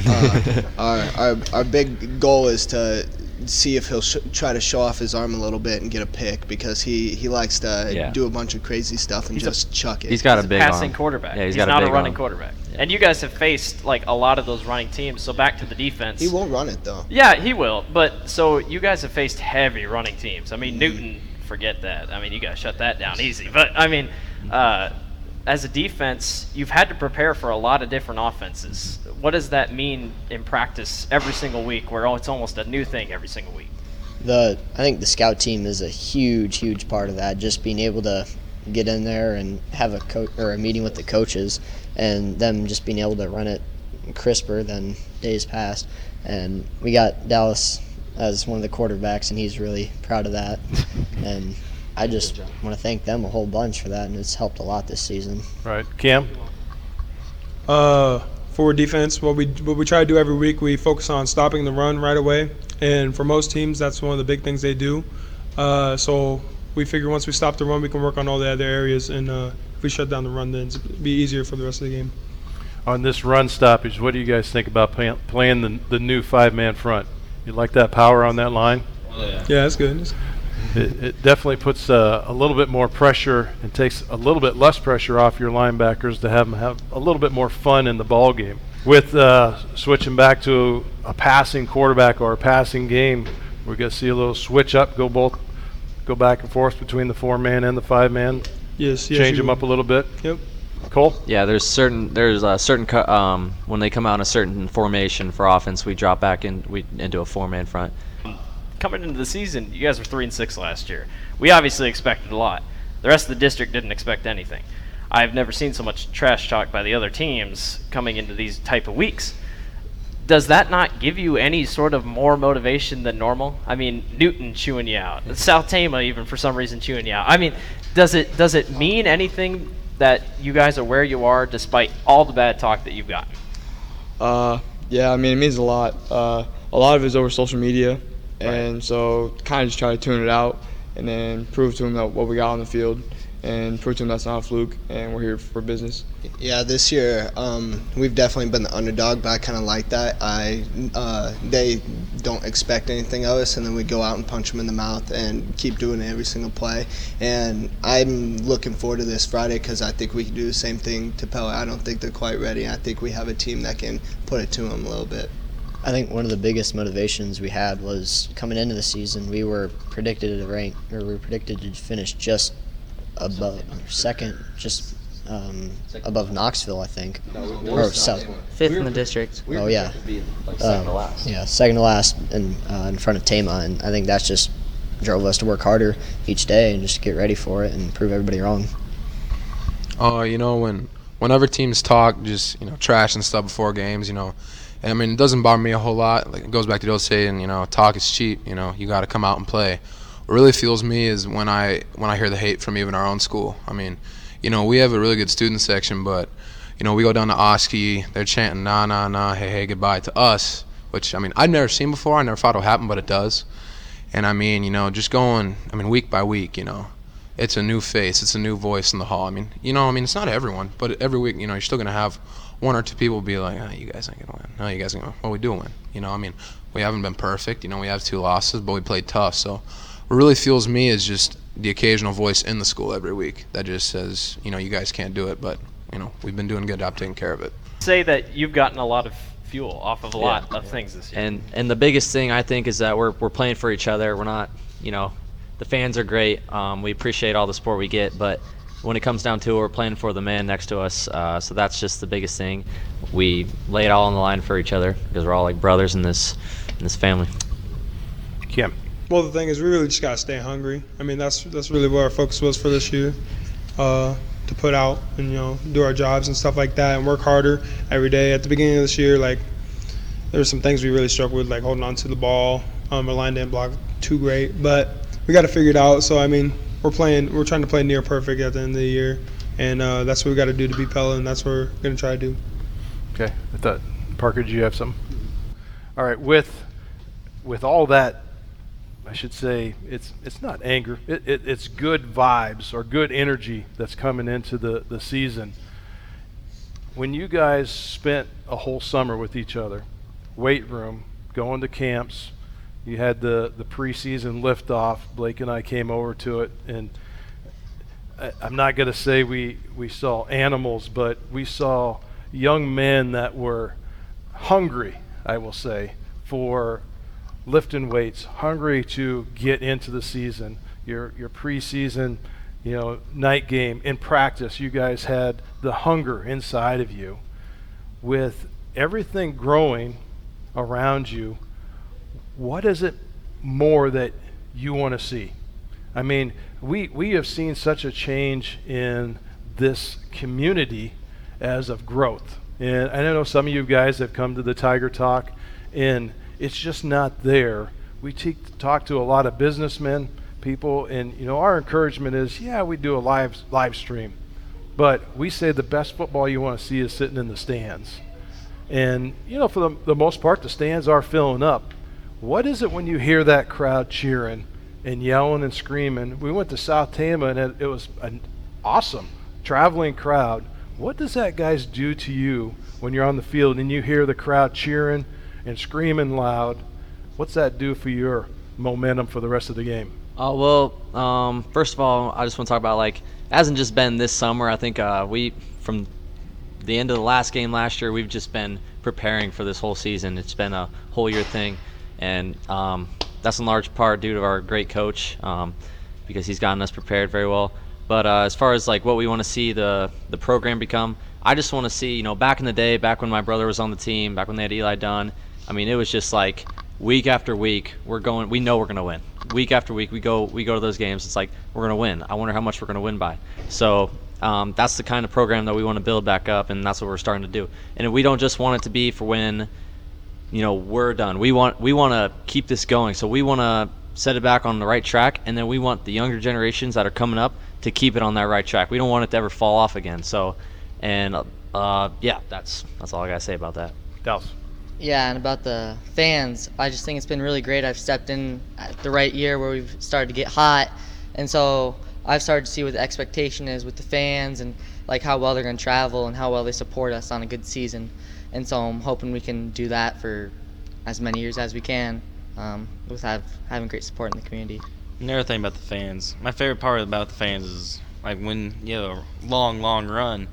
uh, our, our our big goal is to see if he'll sh- try to show off his arm a little bit and get a pick because he, he likes to Yeah. do a bunch of crazy stuff and He's a- just chuck it. He's got a He's big passing arm. quarterback. Yeah, he's he's got a not big a running arm. quarterback. And you guys have faced like a lot of those running teams. So back to the defense. He won't run it though. Yeah, he will. But so you guys have faced heavy running teams. I mean, Newton, forget that. I mean, you guys shut that down easy. But I mean, uh, as a defense, you've had to prepare for a lot of different offenses. What does that mean in practice every single week, where oh, it's almost a new thing every single week? The I think the scout team is a huge, huge part of that. Just being able to get in there and have a co- or a meeting with the coaches, and them just being able to run it crisper than days past. And we got Dallas as one of the quarterbacks, and he's really proud of that. and I just want to thank them a whole bunch for that, and it's helped a lot this season. Right, Cam. Uh, for defense, what we what we try to do every week, we focus on stopping the run right away, and for most teams, that's one of the big things they do. Uh, so we figure once we stop the run, we can work on all the other areas, and uh, if we shut down the run, then it'll be easier for the rest of the game. On this run stoppage, what do you guys think about play, playing the, the new five-man front? You like that power on that line? Yeah, that's good. That's- It, it definitely puts uh, a little bit more pressure and takes a little bit less pressure off your linebackers to have them have a little bit more fun in the ball game. With uh, switching back to a passing quarterback or a passing game, we're gonna see a little switch up, go both, go back and forth between the four man and the five man. Yes, yes, Change them will. up a little bit. Yep. Cole. Yeah, there's certain there's a certain co- um, when they come out in a certain formation for offense, we drop back in we into a four man front. Coming into the season, you guys were three and six last year. We obviously expected a lot. The rest of the district didn't expect anything. I've never seen so much trash talk by the other teams coming into these type of weeks. Does that not give you any sort of more motivation than normal? I mean, Newton chewing you out, South Tama even for some reason chewing you out. I mean, does it does it mean anything that you guys are where you are despite all the bad talk that you've gotten? Uh, yeah, I mean, it means a lot. Uh, a lot of it is over social media, and so kind of just try to tune it out and then prove to them that what we got on the field and prove to them that's not a fluke and we're here for business. Yeah, this year um, we've definitely been the underdog, but I kind of like that. I uh, they don't expect anything of us, and then we go out and punch them in the mouth and keep doing it every single play. And I'm looking forward to this Friday because I think we can do the same thing to Pella. I don't think they're quite ready. I think we have a team that can put it to them a little bit. I think one of the biggest motivations we had was coming into the season. We were predicted to rank, or we were predicted to finish just above second, just um, above Knoxville, I think. No, or south. Fifth in the district. Oh yeah. projected to be, like, second to Um. Yeah, second to last, and uh, in front of Tama, and I think that's just drove us to work harder each day and just get ready for it and prove everybody wrong. Oh, you know when whenever teams talk just you know trash and stuff before games, you know, and I mean it doesn't bother me a whole lot. Like it goes back to the old saying, you know, talk is cheap. You know, you got to come out and play. What really fuels me is when I when I hear the hate from even our own school. I mean, you know, we have a really good student section, but you know, we go down to Oski, they're chanting nah nah nah, hey hey goodbye to us, which I mean I've never seen before. I never thought it would happen, but it does. And I mean, you know, just going, I mean, week by week, you know, it's a new face, it's a new voice in the hall. I mean, you know, I mean, it's not everyone, but every week, you know, you're still gonna have one or two people be like, oh, you guys ain't gonna win. No, you guys ain't gonna. Well, we do win. You know, I mean, we haven't been perfect. You know, we have two losses, but we played tough. So, what really fuels me is just the occasional voice in the school every week that just says, you know, you guys can't do it, but you know, we've been doing a good job taking care of it. Say that you've gotten a lot of fuel off of a Yeah. lot of things this year. And and the biggest thing I think is that we're we're playing for each other. We're not, you know, the fans are great. Um, we appreciate all the support we get, but when it comes down to it, we're playing for the man next to us. Uh, so that's just the biggest thing. We lay it all on the line for each other because we're all like brothers in this in this family. Kim. Well, the thing is, we really just gotta stay hungry. I mean, that's that's really what our focus was for this year, uh, to put out and you know do our jobs and stuff like that, and work harder every day. At the beginning of this year, like there were some things we really struggled with, like holding on to the ball. Um, our line didn't block too great, but we got to figure it out. So I mean, we're playing, we're trying to play near perfect at the end of the year, and uh, that's what we got to do to beat Pella, and that's what we're gonna try to do. Okay, I thought Parker, did you have some? All right, with with all that, I should say it's it's not anger. It, it, it's good vibes or good energy that's coming into the the season. When you guys spent a whole summer with each other, weight room, going to camps, you had the the preseason liftoff. Blake and I came over to it, and I, I'm not going to say we we saw animals, but we saw young men that were hungry, I will say, for lifting weights, hungry to get into the season. Your your preseason, you know, night game in practice, you guys had the hunger inside of you. With everything growing around you, what is it more that you want to see? I mean, we we have seen such a change in this community as of growth. And I know some of you guys have come to the Tiger Talk, and it's just not there. We te- talk to a lot of businessmen, people, and you know our encouragement is, yeah, we do a live live stream, but we say the best football you want to see is sitting in the stands. And you know, for the, the most part, the stands are filling up. What is it when you hear that crowd cheering and yelling and screaming? We went to South Tama, and it, it was an awesome traveling crowd. What does that guys do to you when you're on the field and you hear the crowd cheering and screaming loud? What's that do for your momentum for the rest of the game? Uh, well, um, first of all, I just want to talk about like it hasn't just been this summer. I think uh, we from the end of the last game last year, we've just been preparing for this whole season. It's been a whole year thing, and um, that's in large part due to our great coach um, because he's gotten us prepared very well. But uh, as far as like what we want to see the the program become, I just want to see you know back in the day, back when my brother was on the team, back when they had Eli Dunn. I mean, it was just like week after week, we're going. We know we're gonna win. Week after week, we go we go to those games. It's like we're gonna win. I wonder how much we're gonna win by. So um, that's the kind of program that we want to build back up, and that's what we're starting to do. And we don't just want it to be for when, you know, we're done. We want we want to keep this going. So we want to set it back on the right track, and then we want the younger generations that are coming up to keep it on that right track. We don't want it to ever fall off again. So, and uh, yeah, that's that's all I gotta say about that. Dallas. Yeah, and about the fans, I just think it's been really great. I've stepped in at the right year where we've started to get hot, and so I've started to see what the expectation is with the fans and like how well they're going to travel and how well they support us on a good season. And so I'm hoping we can do that for as many years as we can um, with have, having great support in the community. Another thing about the fans, my favorite part about the fans is like when you have a long, long run,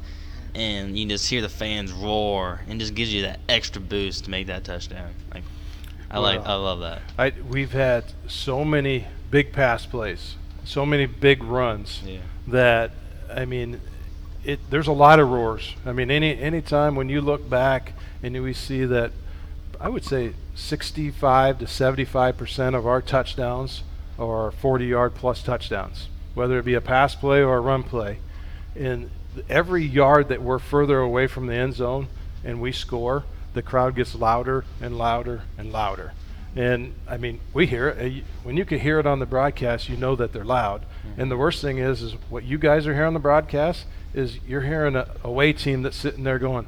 and you just hear the fans roar, and just gives you that extra boost to make that touchdown. Like, I like, I love that. I, we've had so many big pass plays, so many big runs Yeah. that I mean, it there's a lot of roars. I mean, any any time when you look back and we see that, I would say 65 to 75 percent of our touchdowns are 40 yard plus touchdowns, whether it be a pass play or a run play. And every yard that we're further away from the end zone and we score, the crowd gets louder and louder and louder. And I mean, we hear it. When you can hear it on the broadcast, you know that they're loud. Mm-hmm. And the worst thing is, is what you guys are hearing on the broadcast is you're hearing a away team that's sitting there going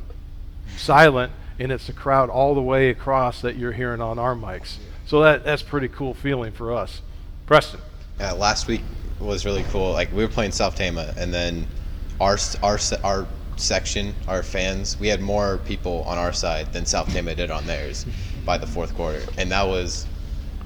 silent, and it's the crowd all the way across that you're hearing on our mics. So that that's pretty cool feeling for us. Preston. Uh, last week was really cool. Like we were playing South Tama, and then our our our section, our fans, we had more people on our side than South Tama did on theirs by the fourth quarter, and that was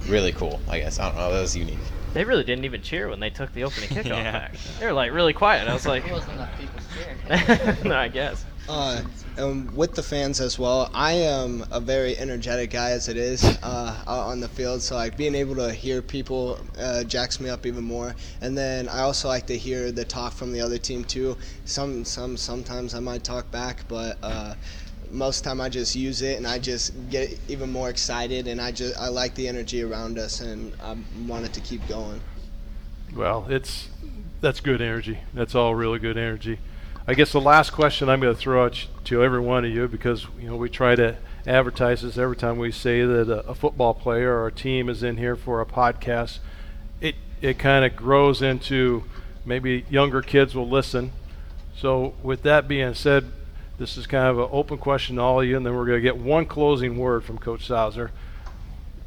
really cool. I guess I don't know. That was unique. They really didn't even cheer when they took the opening kickoff Yeah. back. They were like really quiet. I was like, There wasn't enough people cheering. no, I guess. Uh, and with the fans as well, I am a very energetic guy as it is uh, out on the field. So like being able to hear people uh, jacks me up even more. And then I also like to hear the talk from the other team too. Some some sometimes I might talk back, but. Most time I just use it and I just get even more excited and I just I like the energy around us and I want it to keep going. Well, it's that's good energy. That's all really good energy. I guess the last question I'm going to throw out to every one of you because you know we try to advertise this every time we say that a, a football player or a team is in here for a podcast. It it kind of grows into maybe younger kids will listen. So with that being said, this is kind of an open question to all of you, and then we're going to get one closing word from Coach Sauser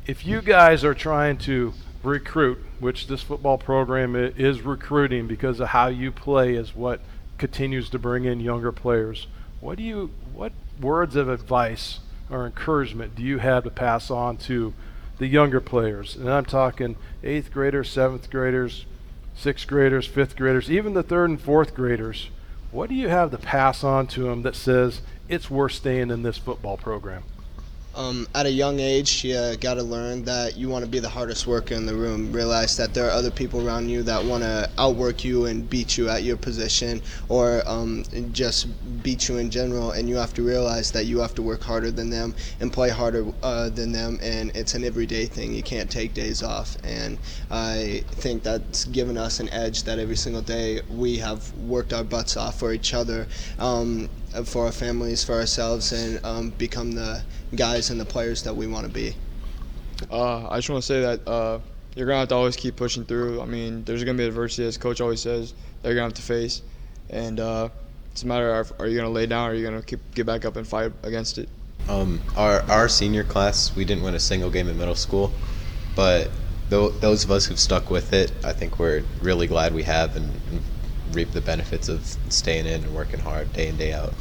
if you guys are trying to recruit, which this football program is recruiting because of how you play is what continues to bring in younger players. What do you what words of advice or encouragement do you have to pass on to the younger players? And I'm talking 8th graders, 7th graders, 6th graders, 5th graders, even the 3rd and 4th graders. What do you have to pass on to them that says it's worth staying in this football program? Um, at a young age, you got to learn that you want to be the hardest worker in the room. Realize that there are other people around you that want to outwork you and beat you at your position, or um, just beat you in general. And you have to realize that you have to work harder than them and play harder uh, than them. And it's an everyday thing. You can't take days off. And I think that's given us an edge that every single day we have worked our butts off for each other. Um, for our families, for ourselves, and um, become the guys and the players that we want to be. Uh, I just want to say that uh, you're gonna have to always keep pushing through. I mean, there's gonna be adversity, as coach always says, that you're gonna have to face, and uh, it's a matter of are you gonna lay down or are you gonna keep get back up and fight against it. Um, our our senior class, we didn't win a single game in middle school, but tho- those of us who've stuck with it, I think we're really glad we have and, and reap the benefits of staying in and working hard day in day out.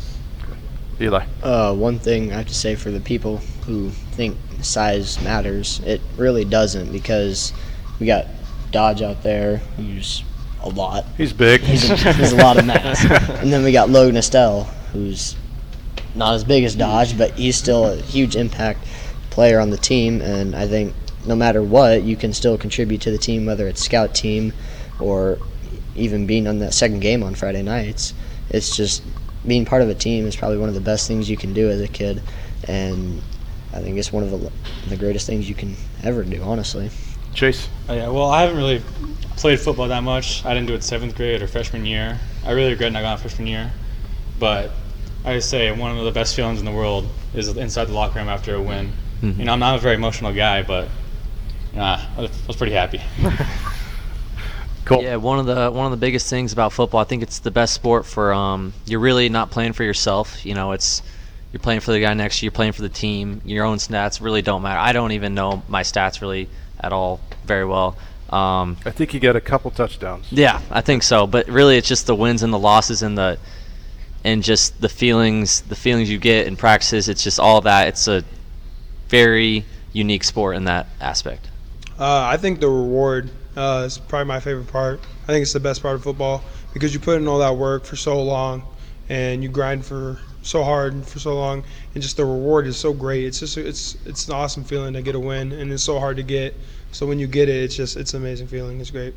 Eli. Uh, one thing I have to say for the people who think size matters, it really doesn't because we got Dodge out there who's a lot. He's big. He's a, he's a lot of mass. and then we got Logan Estelle who's not as big as Dodge, but he's still a huge impact player on the team. And I think no matter what, you can still contribute to the team, whether it's scout team or even being on that second game on Friday nights. It's just being part of a team is probably one of the best things you can do as a kid, and I think it's one of the, the greatest things you can ever do, honestly. Chase. Oh, yeah, well, I haven't really played football that much. I didn't do it seventh grade or freshman year. I really regret not going freshman year, but I just say one of the best feelings in the world is inside the locker room after a win. Mhm. You know, I'm not a very emotional guy, but yeah, I was pretty happy. Yeah, one of the one of the biggest things about football, I think it's the best sport for um you're really not playing for yourself, you know, it's you're playing for the guy next to you, you're playing for the team. Your own stats really don't matter. I don't even know my stats really at all very well. Um, I think you got a couple touchdowns. yeah, I think so. But really, it's just the wins and the losses and the and just the feelings, the feelings you get in practices. It's just all that. It's a very unique sport in that aspect. Uh, I think the reward uh, is probably my favorite part. I think it's the best part of football because you put in all that work for so long and you grind for so hard and for so long, and just the reward is so great. It's just it's it's an awesome feeling to get a win, and it's so hard to get. So when you get it, it's just it's an amazing feeling. It's great.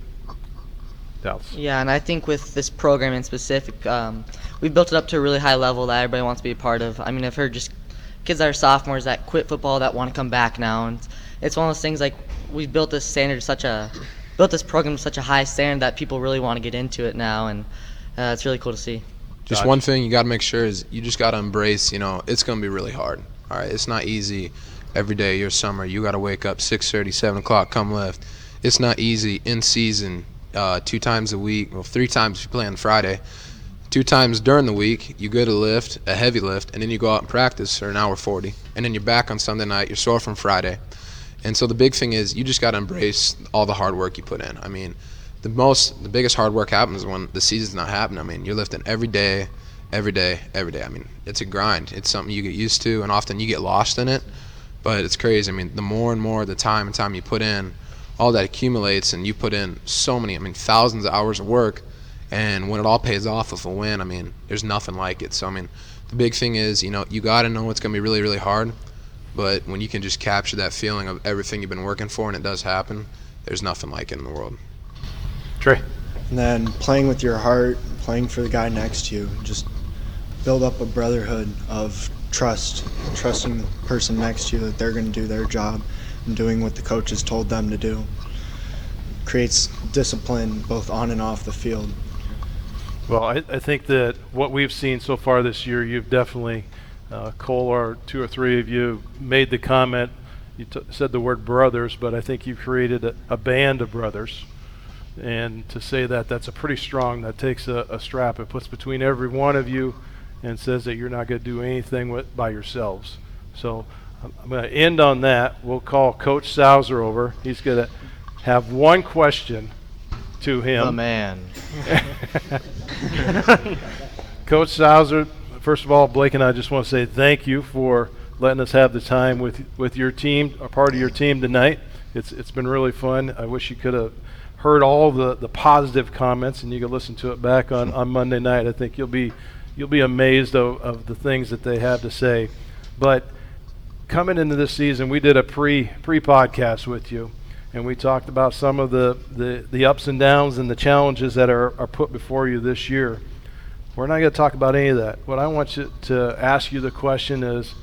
Dallas. Yeah, and I think with this program in specific, um, we've built it up to a really high level that everybody wants to be a part of. I mean, I've heard just kids that are sophomores that quit football that want to come back now, and it's one of those things like we've built this standard to such a built this program to such a high standard that people really want to get into it now, and uh, it's really cool to see. Just one thing you got to make sure is you just got to embrace, you know, it's going to be really hard. All right, it's not easy every day your summer. You got to wake up 6:30, 7 o'clock, come lift. It's not easy in season uh, two times a week, well, three times if you play on Friday. Two times during the week, you go to lift, a heavy lift, and then you go out and practice for an hour 40. And then you're back on Sunday night, you're sore from Friday. And so the big thing is you just got to embrace all the hard work you put in. I mean, the most, the biggest hard work happens when the season's not happening. I mean, you're lifting every day, every day, every day. I mean, it's a grind. It's something you get used to, and often you get lost in it. But it's crazy. I mean, the more and more the time and time you put in, all that accumulates and you put in so many, I mean, thousands of hours of work. And when it all pays off with a win, I mean, there's nothing like it. So, I mean, the big thing is, you know, you got to know it's going to be really, really hard. But when you can just capture that feeling of everything you've been working for and it does happen, there's nothing like it in the world. Trey. And then playing with your heart, playing for the guy next to you, just build up a brotherhood of trust, trusting the person next to you that they're going to do their job and doing what the coach has told them to do. Creates discipline both on and off the field. Well, I, I think that what we've seen so far this year, you've definitely, uh, Cole or two or three of you made the comment. You t- said the word brothers, but I think you've created a, a band of brothers. And to say that, that's a pretty strong, that takes a, a strap and puts between every one of you and says that you're not going to do anything with, by yourselves. So I'm, going to end on that. We'll call Coach Sauser over. He's going to have one question to him. The man. Coach Sauser, first of all, Blake and I just want to say thank you for letting us have the time with with your team, a part of your team tonight. It's it's been really fun. I wish you could have heard all the, the positive comments and you could listen to it back on, on Monday night. I think you'll be you'll be amazed of, of the things that they have to say. But coming into this season, we did a pre pre podcast with you and we talked about some of the, the, the ups and downs and the challenges that are, are put before you this year. We're not going to talk about any of that. What I want you to ask you the question is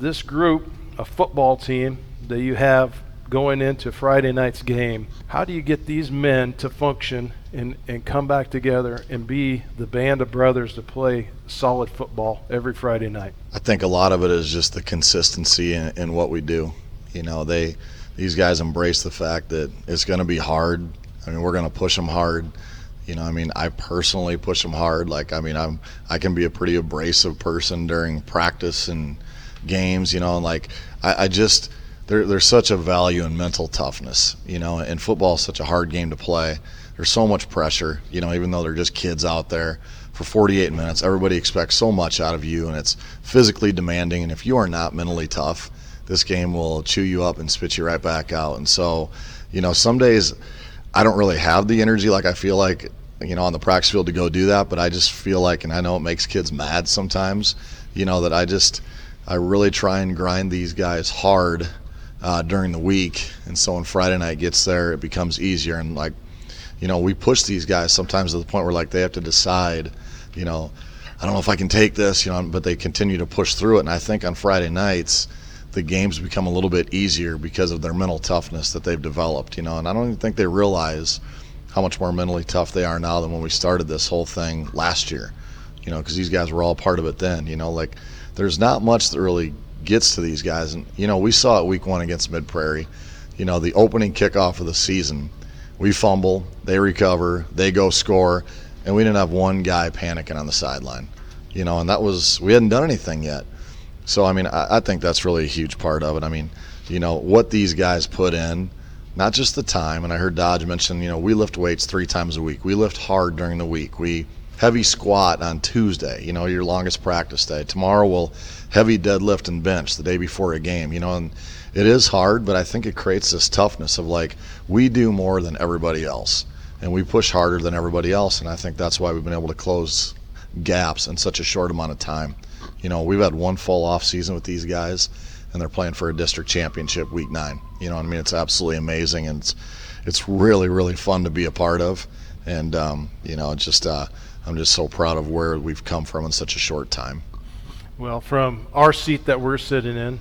this group, a football team that you have going into Friday night's game, how do you get these men to function and, and come back together and be the band of brothers to play solid football every Friday night? I think a lot of it is just the consistency in, in what we do. You know, they these guys embrace the fact that it's going to be hard. I mean, we're going to push them hard. You know, I mean, I personally push them hard. Like, I mean, I'm I can be a pretty abrasive person during practice and games. You know, and like I, I just there, there's such a value in mental toughness. You know, and football is such a hard game to play. There's so much pressure. You know, even though they're just kids out there for 48 minutes, everybody expects so much out of you, and it's physically demanding. And if you are not mentally tough, this game will chew you up and spit you right back out. And so, you know, some days I don't really have the energy like I feel like, you know, on the practice field to go do that, but I just feel like, and I know it makes kids mad sometimes, you know, that I just, I really try and grind these guys hard uh, during the week. And so when Friday night gets there, it becomes easier. And like, you know, we push these guys sometimes to the point where like they have to decide, you know, I don't know if I can take this, you know, but they continue to push through it. And I think on Friday nights, the games become a little bit easier because of their mental toughness that they've developed, you know. And I don't even think they realize how much more mentally tough they are now than when we started this whole thing last year, you know, because these guys were all part of it then, you know. Like, there's not much that really gets to these guys, and you know, we saw it week one against Mid Prairie, you know, the opening kickoff of the season, we fumble, they recover, they go score, and we didn't have one guy panicking on the sideline, you know, and that was we hadn't done anything yet. So I mean, I, I, think that's really a huge part of it. I mean, you know, what these guys put in, not just the time. And I heard Dodge mention, you know, we lift weights three times a week. We lift hard during the week. We heavy squat on Tuesday. You know, your longest practice day. Tomorrow we'll heavy deadlift and bench the day before a game. You know, and it is hard, but I think it creates this toughness of like we do more than everybody else, and we push harder than everybody else. And I think that's why we've been able to close gaps in such a short amount of time. You know, we've had one full off season with these guys, and they're playing for a district championship week nine. You know, I mean, it's absolutely amazing, and it's it's really really fun to be a part of. and um, you know, just uh, I'm just so proud of where we've come from in such a short time. Well, from our seat that we're sitting in,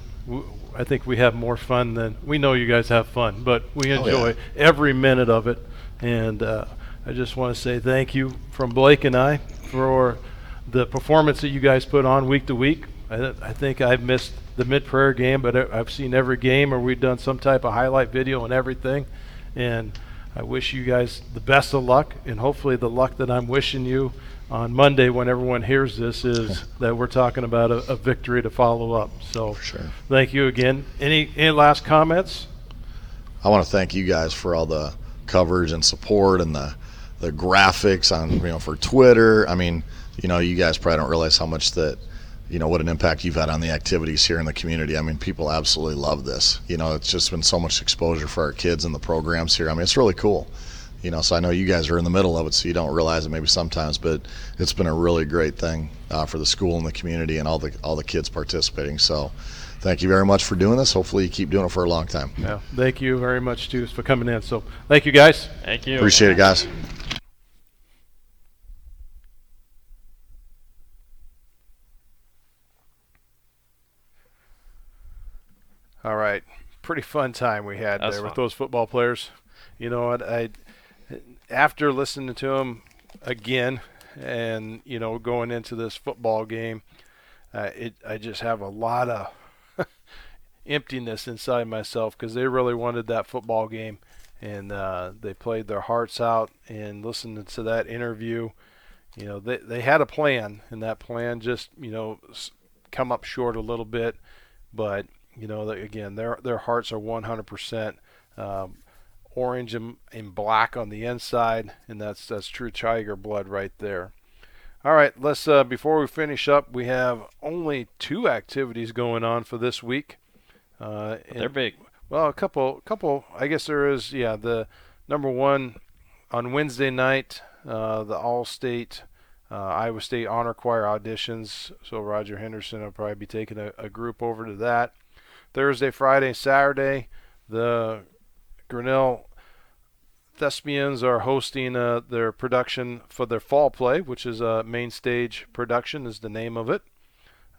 I think we have more fun than we know you guys have fun, but we Oh, yeah. enjoy every minute of it. And uh, I just want to say thank you from Blake and I for the performance that you guys put on week to week. I, th- I think I've missed the Mid Prairie game, but I've seen every game, or we've done some type of highlight video and everything. And I wish you guys the best of luck, and hopefully the luck that I'm wishing you on Monday when everyone hears this is that we're talking about a, a victory to follow up. So thank you again. Any any last comments? I want to thank you guys for all the coverage and support and the the graphics on you know for Twitter. I mean, you know, you guys probably don't realize how much that you know what an impact you've had on the activities here in the community. I mean, people absolutely love this. You know, it's just been so much exposure for our kids and the programs here. I mean, it's really cool. You know, so I know you guys are in the middle of it, so you don't realize it maybe sometimes, but it's been a really great thing uh, for the school and the community and all the all the kids participating. So, thank you very much for doing this. Hopefully, you keep doing it for a long time. Yeah, thank you very much too for coming in. So thank you guys. Thank you. Appreciate it, guys. All right, pretty fun time we had That was there with those football players. You know what? I after listening to them again, and you know going into this football game, uh, it I just have a lot of emptiness inside myself because they really wanted that football game, and uh, they played their hearts out. And listening to that interview, you know they they had a plan, and that plan just you know come up short a little bit, but you know again their their hearts are 100% um, orange and, and black on the inside, and that's that's true tiger blood right there. All right, let's uh, before we finish up, we have only two activities going on for this week. Uh, They're big. Well, a couple, couple. I guess there is. Yeah, the number one on Wednesday night, uh, the All-State uh, Iowa State Honor Choir auditions. So Roger Henderson will probably be taking a, a group over to that. Thursday, Friday, Saturday, the Grinnell Thespians are hosting uh, their production for their fall play, which is a main stage production, is the name of it.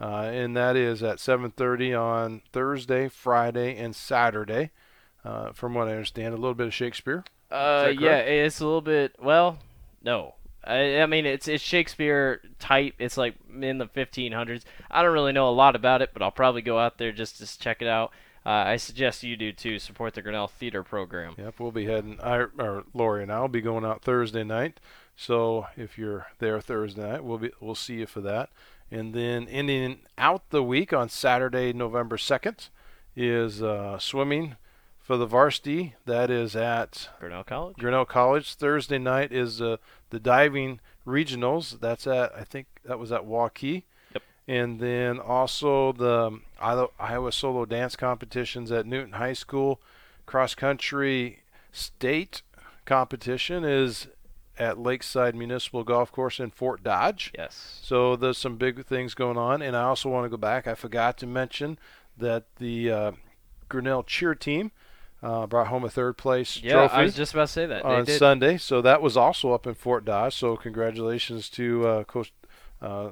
Uh, and that is at 7:30 on Thursday, Friday, and Saturday. Uh, from what I understand, a little bit of Shakespeare. Uh, yeah, it's a little bit. Well, no. I, I mean, it's it's Shakespeare type. It's like in the 1500s. I don't really know a lot about it, but I'll probably go out there just to check it out. Uh, I suggest you do too. Support the Grinnell Theater Program. Yep, we'll be heading. I, or Lori and I will be going out Thursday night. So if you're there Thursday night, we'll be we'll see you for that. And then ending out the week on Saturday, November second, is uh, swimming for the varsity. That is at Grinnell College. Grinnell College. Thursday night is uh, the diving regionals. That's at I think that was at Waukee. Yep. And then also the Iowa Iowa solo dance competitions at Newton High School. Cross country state competition is at Lakeside Municipal Golf Course in Fort Dodge. Yes. So there's some big things going on, and I also want to go back. I forgot to mention that the uh, Grinnell cheer team uh, brought home a third place Yeah, trophy. I was just about to say that. They on. Sunday. So that was also up in Fort Dodge. So congratulations to uh, Coach uh,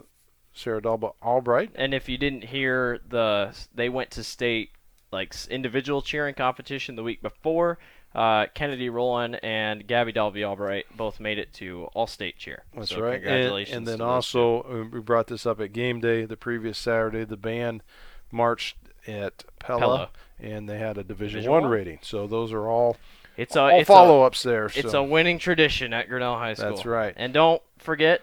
Sarah Dalba Albright. And if you didn't hear the, they went to state like individual cheering competition the week before. Uh, Kennedy Rowland and Gabby Dalby Albright both made it to all state cheer. That's so right. And- Congratulations. And, then to two. also uh, we brought this up at game day the previous Saturday. The band marched at Pella, Pella. And they had a Division, Division One rating. So those are all It's a all it's follow ups there. It's so. a winning tradition at Grinnell High School. That's right. And don't forget,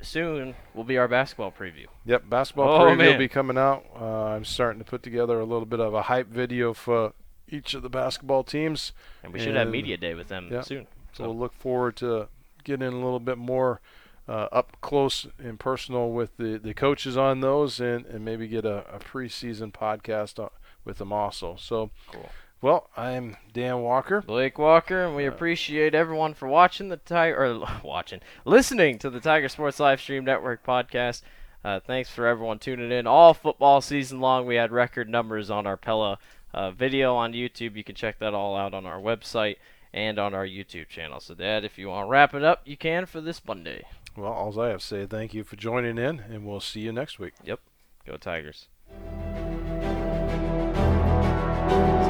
soon will be our basketball preview. Yep, basketball Oh, preview will be coming out. Uh, I'm starting to put together a little bit of a hype video for each of the basketball teams. And we should have media day with them yeah, soon, So so. we'll look forward to getting a little bit more uh, up close and personal with the, the coaches on those and, and maybe get a, a preseason podcast on, with them also. So, cool. well, I'm Dan Walker. Blake Walker, and we appreciate everyone for watching the Tiger or watching, listening to the Tiger Sports Live Stream Network podcast. Uh, thanks for everyone tuning in all football season long. We had record numbers on our Pella uh, video on YouTube. You can check that all out on our website. and on our YouTube channel. So, Dad, if you want to wrap it up, you can for this Monday. Well, all I have to say, thank you for joining in, and we'll see you next week. Yep. Go Tigers.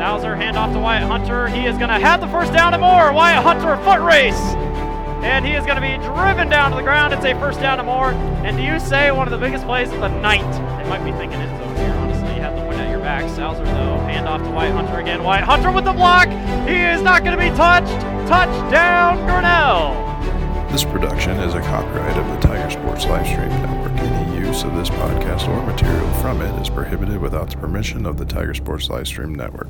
Sauser hand off to Wyatt Hunter. He is going to have the first down and more. Wyatt Hunter foot race. And he is going to be driven down to the ground. It's a first down and more. And do you say one of the biggest plays of the night? They might be thinking end zone here. Honestly, you have the wind at your back. Sauser, though, hand off to Wyatt Hunter again. Wyatt Hunter with the block. He is not going to be touched. Touchdown, Grinnell. This production is a copyright of the Tiger Sports Livestream Network. Any use of this podcast or material from it is prohibited without the permission of the Tiger Sports Livestream Network.